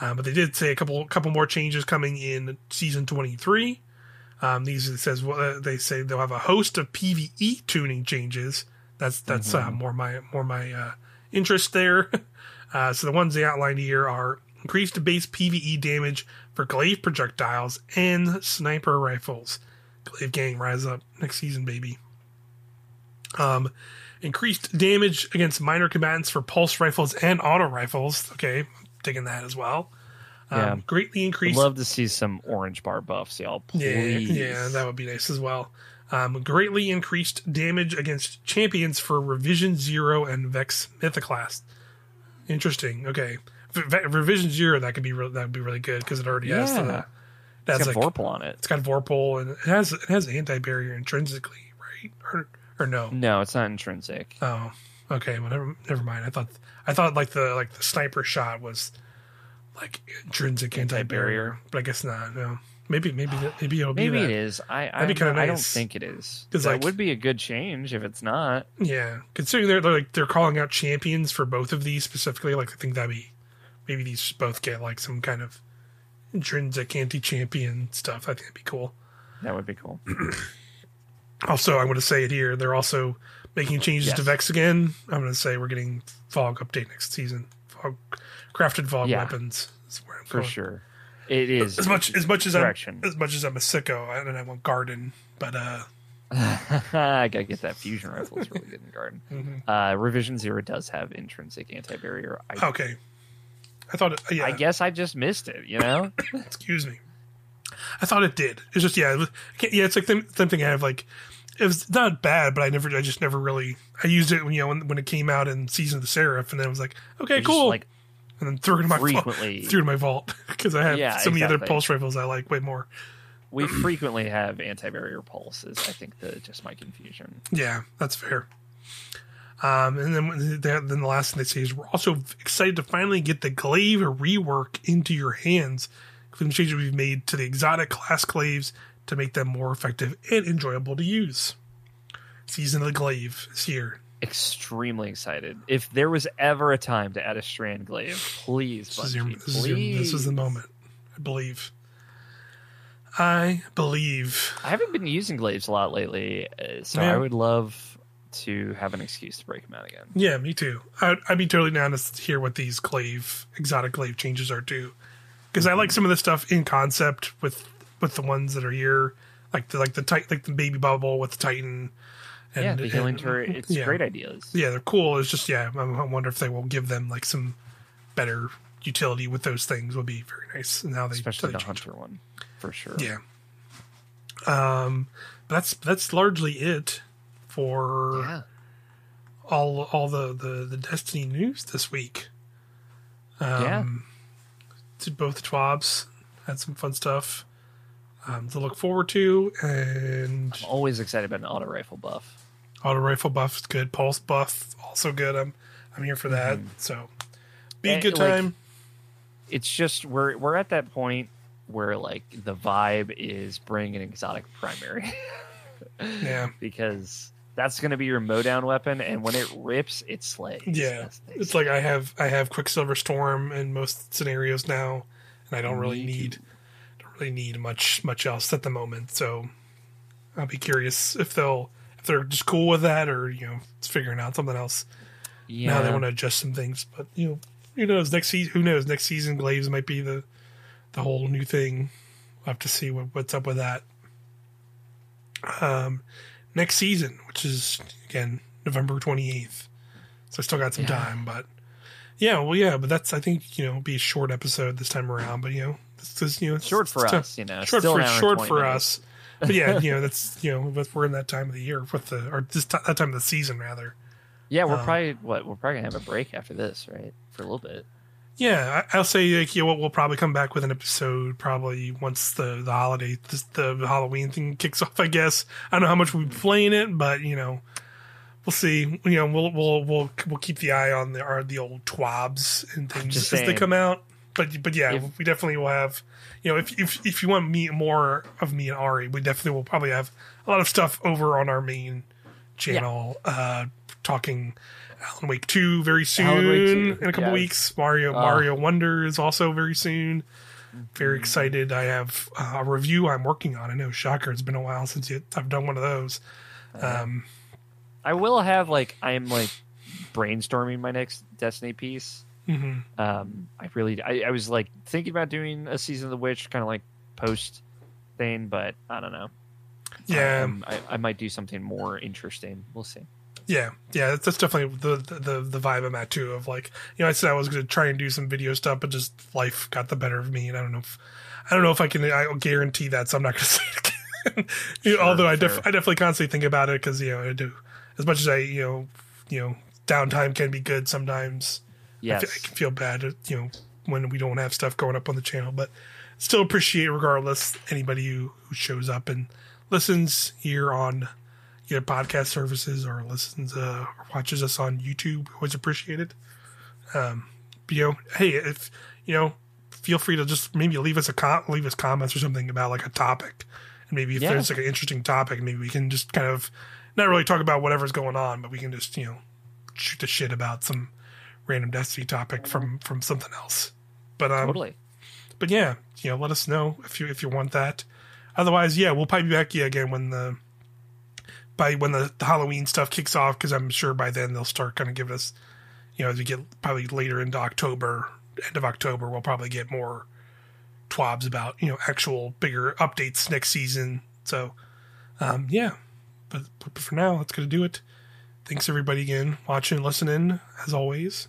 A: Um, but they did say a couple couple more changes coming in season twenty three. Um, these it says well, uh, they say they'll have a host of PVE tuning changes. That's that's uh, more my more my uh, interest there. Uh, so the ones they outlined here are increased base PVE damage for glaive projectiles and sniper rifles. Glaive gang rise up next season, baby. Um, increased damage against minor combatants for pulse rifles and auto rifles. Okay, digging that as well. Um,
B: Yeah.
A: greatly
B: I'd
A: increased.
B: love to see some orange bar buffs, y'all.
A: Yeah,
B: Please.
A: yeah, that would be nice as well. Um, greatly increased damage against champions for Revision Zero and Vex Mythoclast. Interesting. Okay, V- Revision Zero that could be re- that would be really good because it already has the
B: It's
A: that's
B: got
A: like
B: Vorpal on it.
A: it's got Vorpal and it has it has anti barrier intrinsically, right? Or or no?
B: No, it's not intrinsic.
A: Oh, okay. Well, never never mind. I thought I thought like the like the sniper shot was like intrinsic anti barrier, but I guess not. No, maybe maybe maybe it'll be
B: Maybe
A: that.
B: it is. I I,
A: kinda
B: I don't
A: nice.
B: think it is. That
A: like-
B: would be a good change if it's not.
A: Yeah, considering they're, they're like they're calling out champions for both of these specifically, like I think that'd be maybe these both get like some kind of intrinsic anti-champion stuff. I think that'd be cool.
B: That would be cool.
A: Also, I want to say it here. They're also making changes
B: Yes.
A: to Vex again. I'm going to say we're getting VoG update next season. VoG, crafted VoG
B: Yeah.
A: weapons is where I'm
B: For
A: going.
B: sure. It is
A: As much as much as I'm as much as I'm a sicko, I don't I want Garden, but uh,
B: I gotta get that fusion rifle. It's really good in garden.
A: mhm.
B: Uh, Revision Zero does have intrinsic anti-barrier. I,
A: okay. I thought, it, yeah.
B: I guess I just missed it. You know,
A: excuse me. I thought it did. It's just yeah, it was- yeah. It's like the same thing I have like. It was not bad, but I never, I just never really. I used it when you know when, when it came out in Season of the Seraph, and then it was like, okay,
B: just,
A: cool,
B: like
A: and then threw it in my vault,
B: frequently,
A: threw it in my vault because I have
B: Yeah,
A: so many other pulse rifles I like way more.
B: we frequently have anti-barrier pulses. I think the just my confusion.
A: Yeah, that's fair. Um, and then then the last thing they say is we're also excited to finally get the glaive rework into your hands, including the changes we've made to the exotic class glaives to make them more effective and enjoyable to use. Season of the glaive is here.
B: Extremely excited. If there was ever a time to add a strand glaive, please,
A: This is, your,
B: Bungie,
A: this, is your, this is the moment. I believe. I believe.
B: I haven't been using glaives a lot lately, uh, so
A: Yeah.
B: I would love to have an excuse to break them out again.
A: Yeah, me too. I'd, I'd be totally down to hear what these glaive exotic glaive changes are too, because I like some of the stuff in concept with with the ones that are here, like the like the tight like the baby bubble with the Titan. And,
B: yeah, the healing
A: and-
B: turret. It's
A: yeah.
B: great ideas.
A: Yeah, they're cool. It's just yeah, I, I wonder if they will give them like some better utility with those things. Would be very nice. Now they
B: especially
A: they
B: the
A: change
B: hunter one, for sure.
A: Yeah. Um, but that's that's largely it for
B: yeah.
A: all all the, the the Destiny news this week. Um,
B: Yeah.
A: to both TWABs had some fun stuff um, to look forward to, and
B: I'm always excited about an auto rifle buff.
A: auto rifle buff is good, pulse buff also good. I'm I'm here for that. So be a good
B: like-
A: time.
B: It's just we're we're at that point where like the vibe is bring an exotic primary
A: yeah,
B: because that's going to be your mowdown weapon, and when it rips, it slays.
A: yeah. It's like I have I have Quicksilver Storm in most scenarios now, and I don't really
B: Me
A: need
B: too.
A: Really need much much else at the moment. So I'll be curious if they'll if they're just cool with that or you know figuring out something else.
B: yeah.
A: Now they want to adjust some things, but you know who knows next season? Who knows next season? Glaives might be the the whole new thing. We'll have to see what, what's up with that. Um, next season, which is again November twenty eighth, so I still got some
B: Yeah.
A: time. But yeah, well, yeah, but that's I think you know be a short episode this time around. But you know, is you know it's-
B: short for
A: it's
B: us, you know.
A: short
B: still
A: for short for
B: minutes.
A: us. But yeah, you know that's you know we're in that time of the year with the or this t- that time of the season rather.
B: Yeah, we're
A: Um,
B: probably what we're probably gonna have a break after this, right? For a little bit.
A: Yeah, I, I'll say like you know, we'll probably come back with an episode probably once the the holiday the, the Halloween thing kicks off. I guess I don't know how much we'll be playing it, but you know we'll see. You know we'll we'll we'll we'll keep the eye on the our the old twabs and things
B: just
A: as they come out. But but yeah,
B: If-
A: we definitely will have. You know, if if if you want me more of me and Auri, we definitely will probably have a lot of stuff over on our main channel. Uh, talking Alan Wake two very soon
B: Wake 2,
A: in a couple
B: yes.
A: weeks. Mario
B: Ah.
A: Mario Wonder is also very soon. Very
B: Mm-hmm.
A: excited. I have uh, a review I'm working on. I know, shocker. It's been a while since you, I've done one of those.
B: Uh-huh.
A: Um,
B: I will have like I'm like brainstorming my next Destiny piece.
A: Mhm.
B: Um, I really I, I was like thinking about doing a season of the witch kind of like post thing, but I don't know.
A: Yeah,
B: Um, I, I might do something more interesting. We'll see.
A: yeah, yeah. That's, that's definitely the, the the vibe I'm at too. Of like, you know, I said I was going to try and do some video stuff, but just life got the better of me, and I don't know if I don't know if I can. I guarantee that, so I'm not going to say it again. You
B: Sure,
A: Although I, def-. I definitely constantly think about it because you know I do as much as I you know you know downtime can be good sometimes. I
B: Yes.
A: I can feel bad, you know, when we don't have stuff going up on the channel, but still appreciate, regardless, anybody who, who shows up and listens here on either podcast services or listens uh, or watches us on YouTube. Always appreciated. Um, but, you know, hey, if you know, feel free to just maybe leave us a com- leave us comments or something about like a topic, and maybe if
B: Yeah.
A: there's like an interesting topic, maybe we can just kind of not really talk about whatever's going on, but we can just you know shoot the shit about some random Destiny topic from from something else. But um,
B: totally.
A: but yeah, you know, let us know if you if you want that. Otherwise, yeah, we'll probably be back yeah again when the by when the, the Halloween stuff kicks off because I'm sure by then they'll start kind of giving us, you know, as we get probably later into October, end of October, we'll probably get more twabs about you know actual bigger updates next season. So, um, yeah, but, but for now, that's gonna do it. Thanks everybody again, watching, listening as always,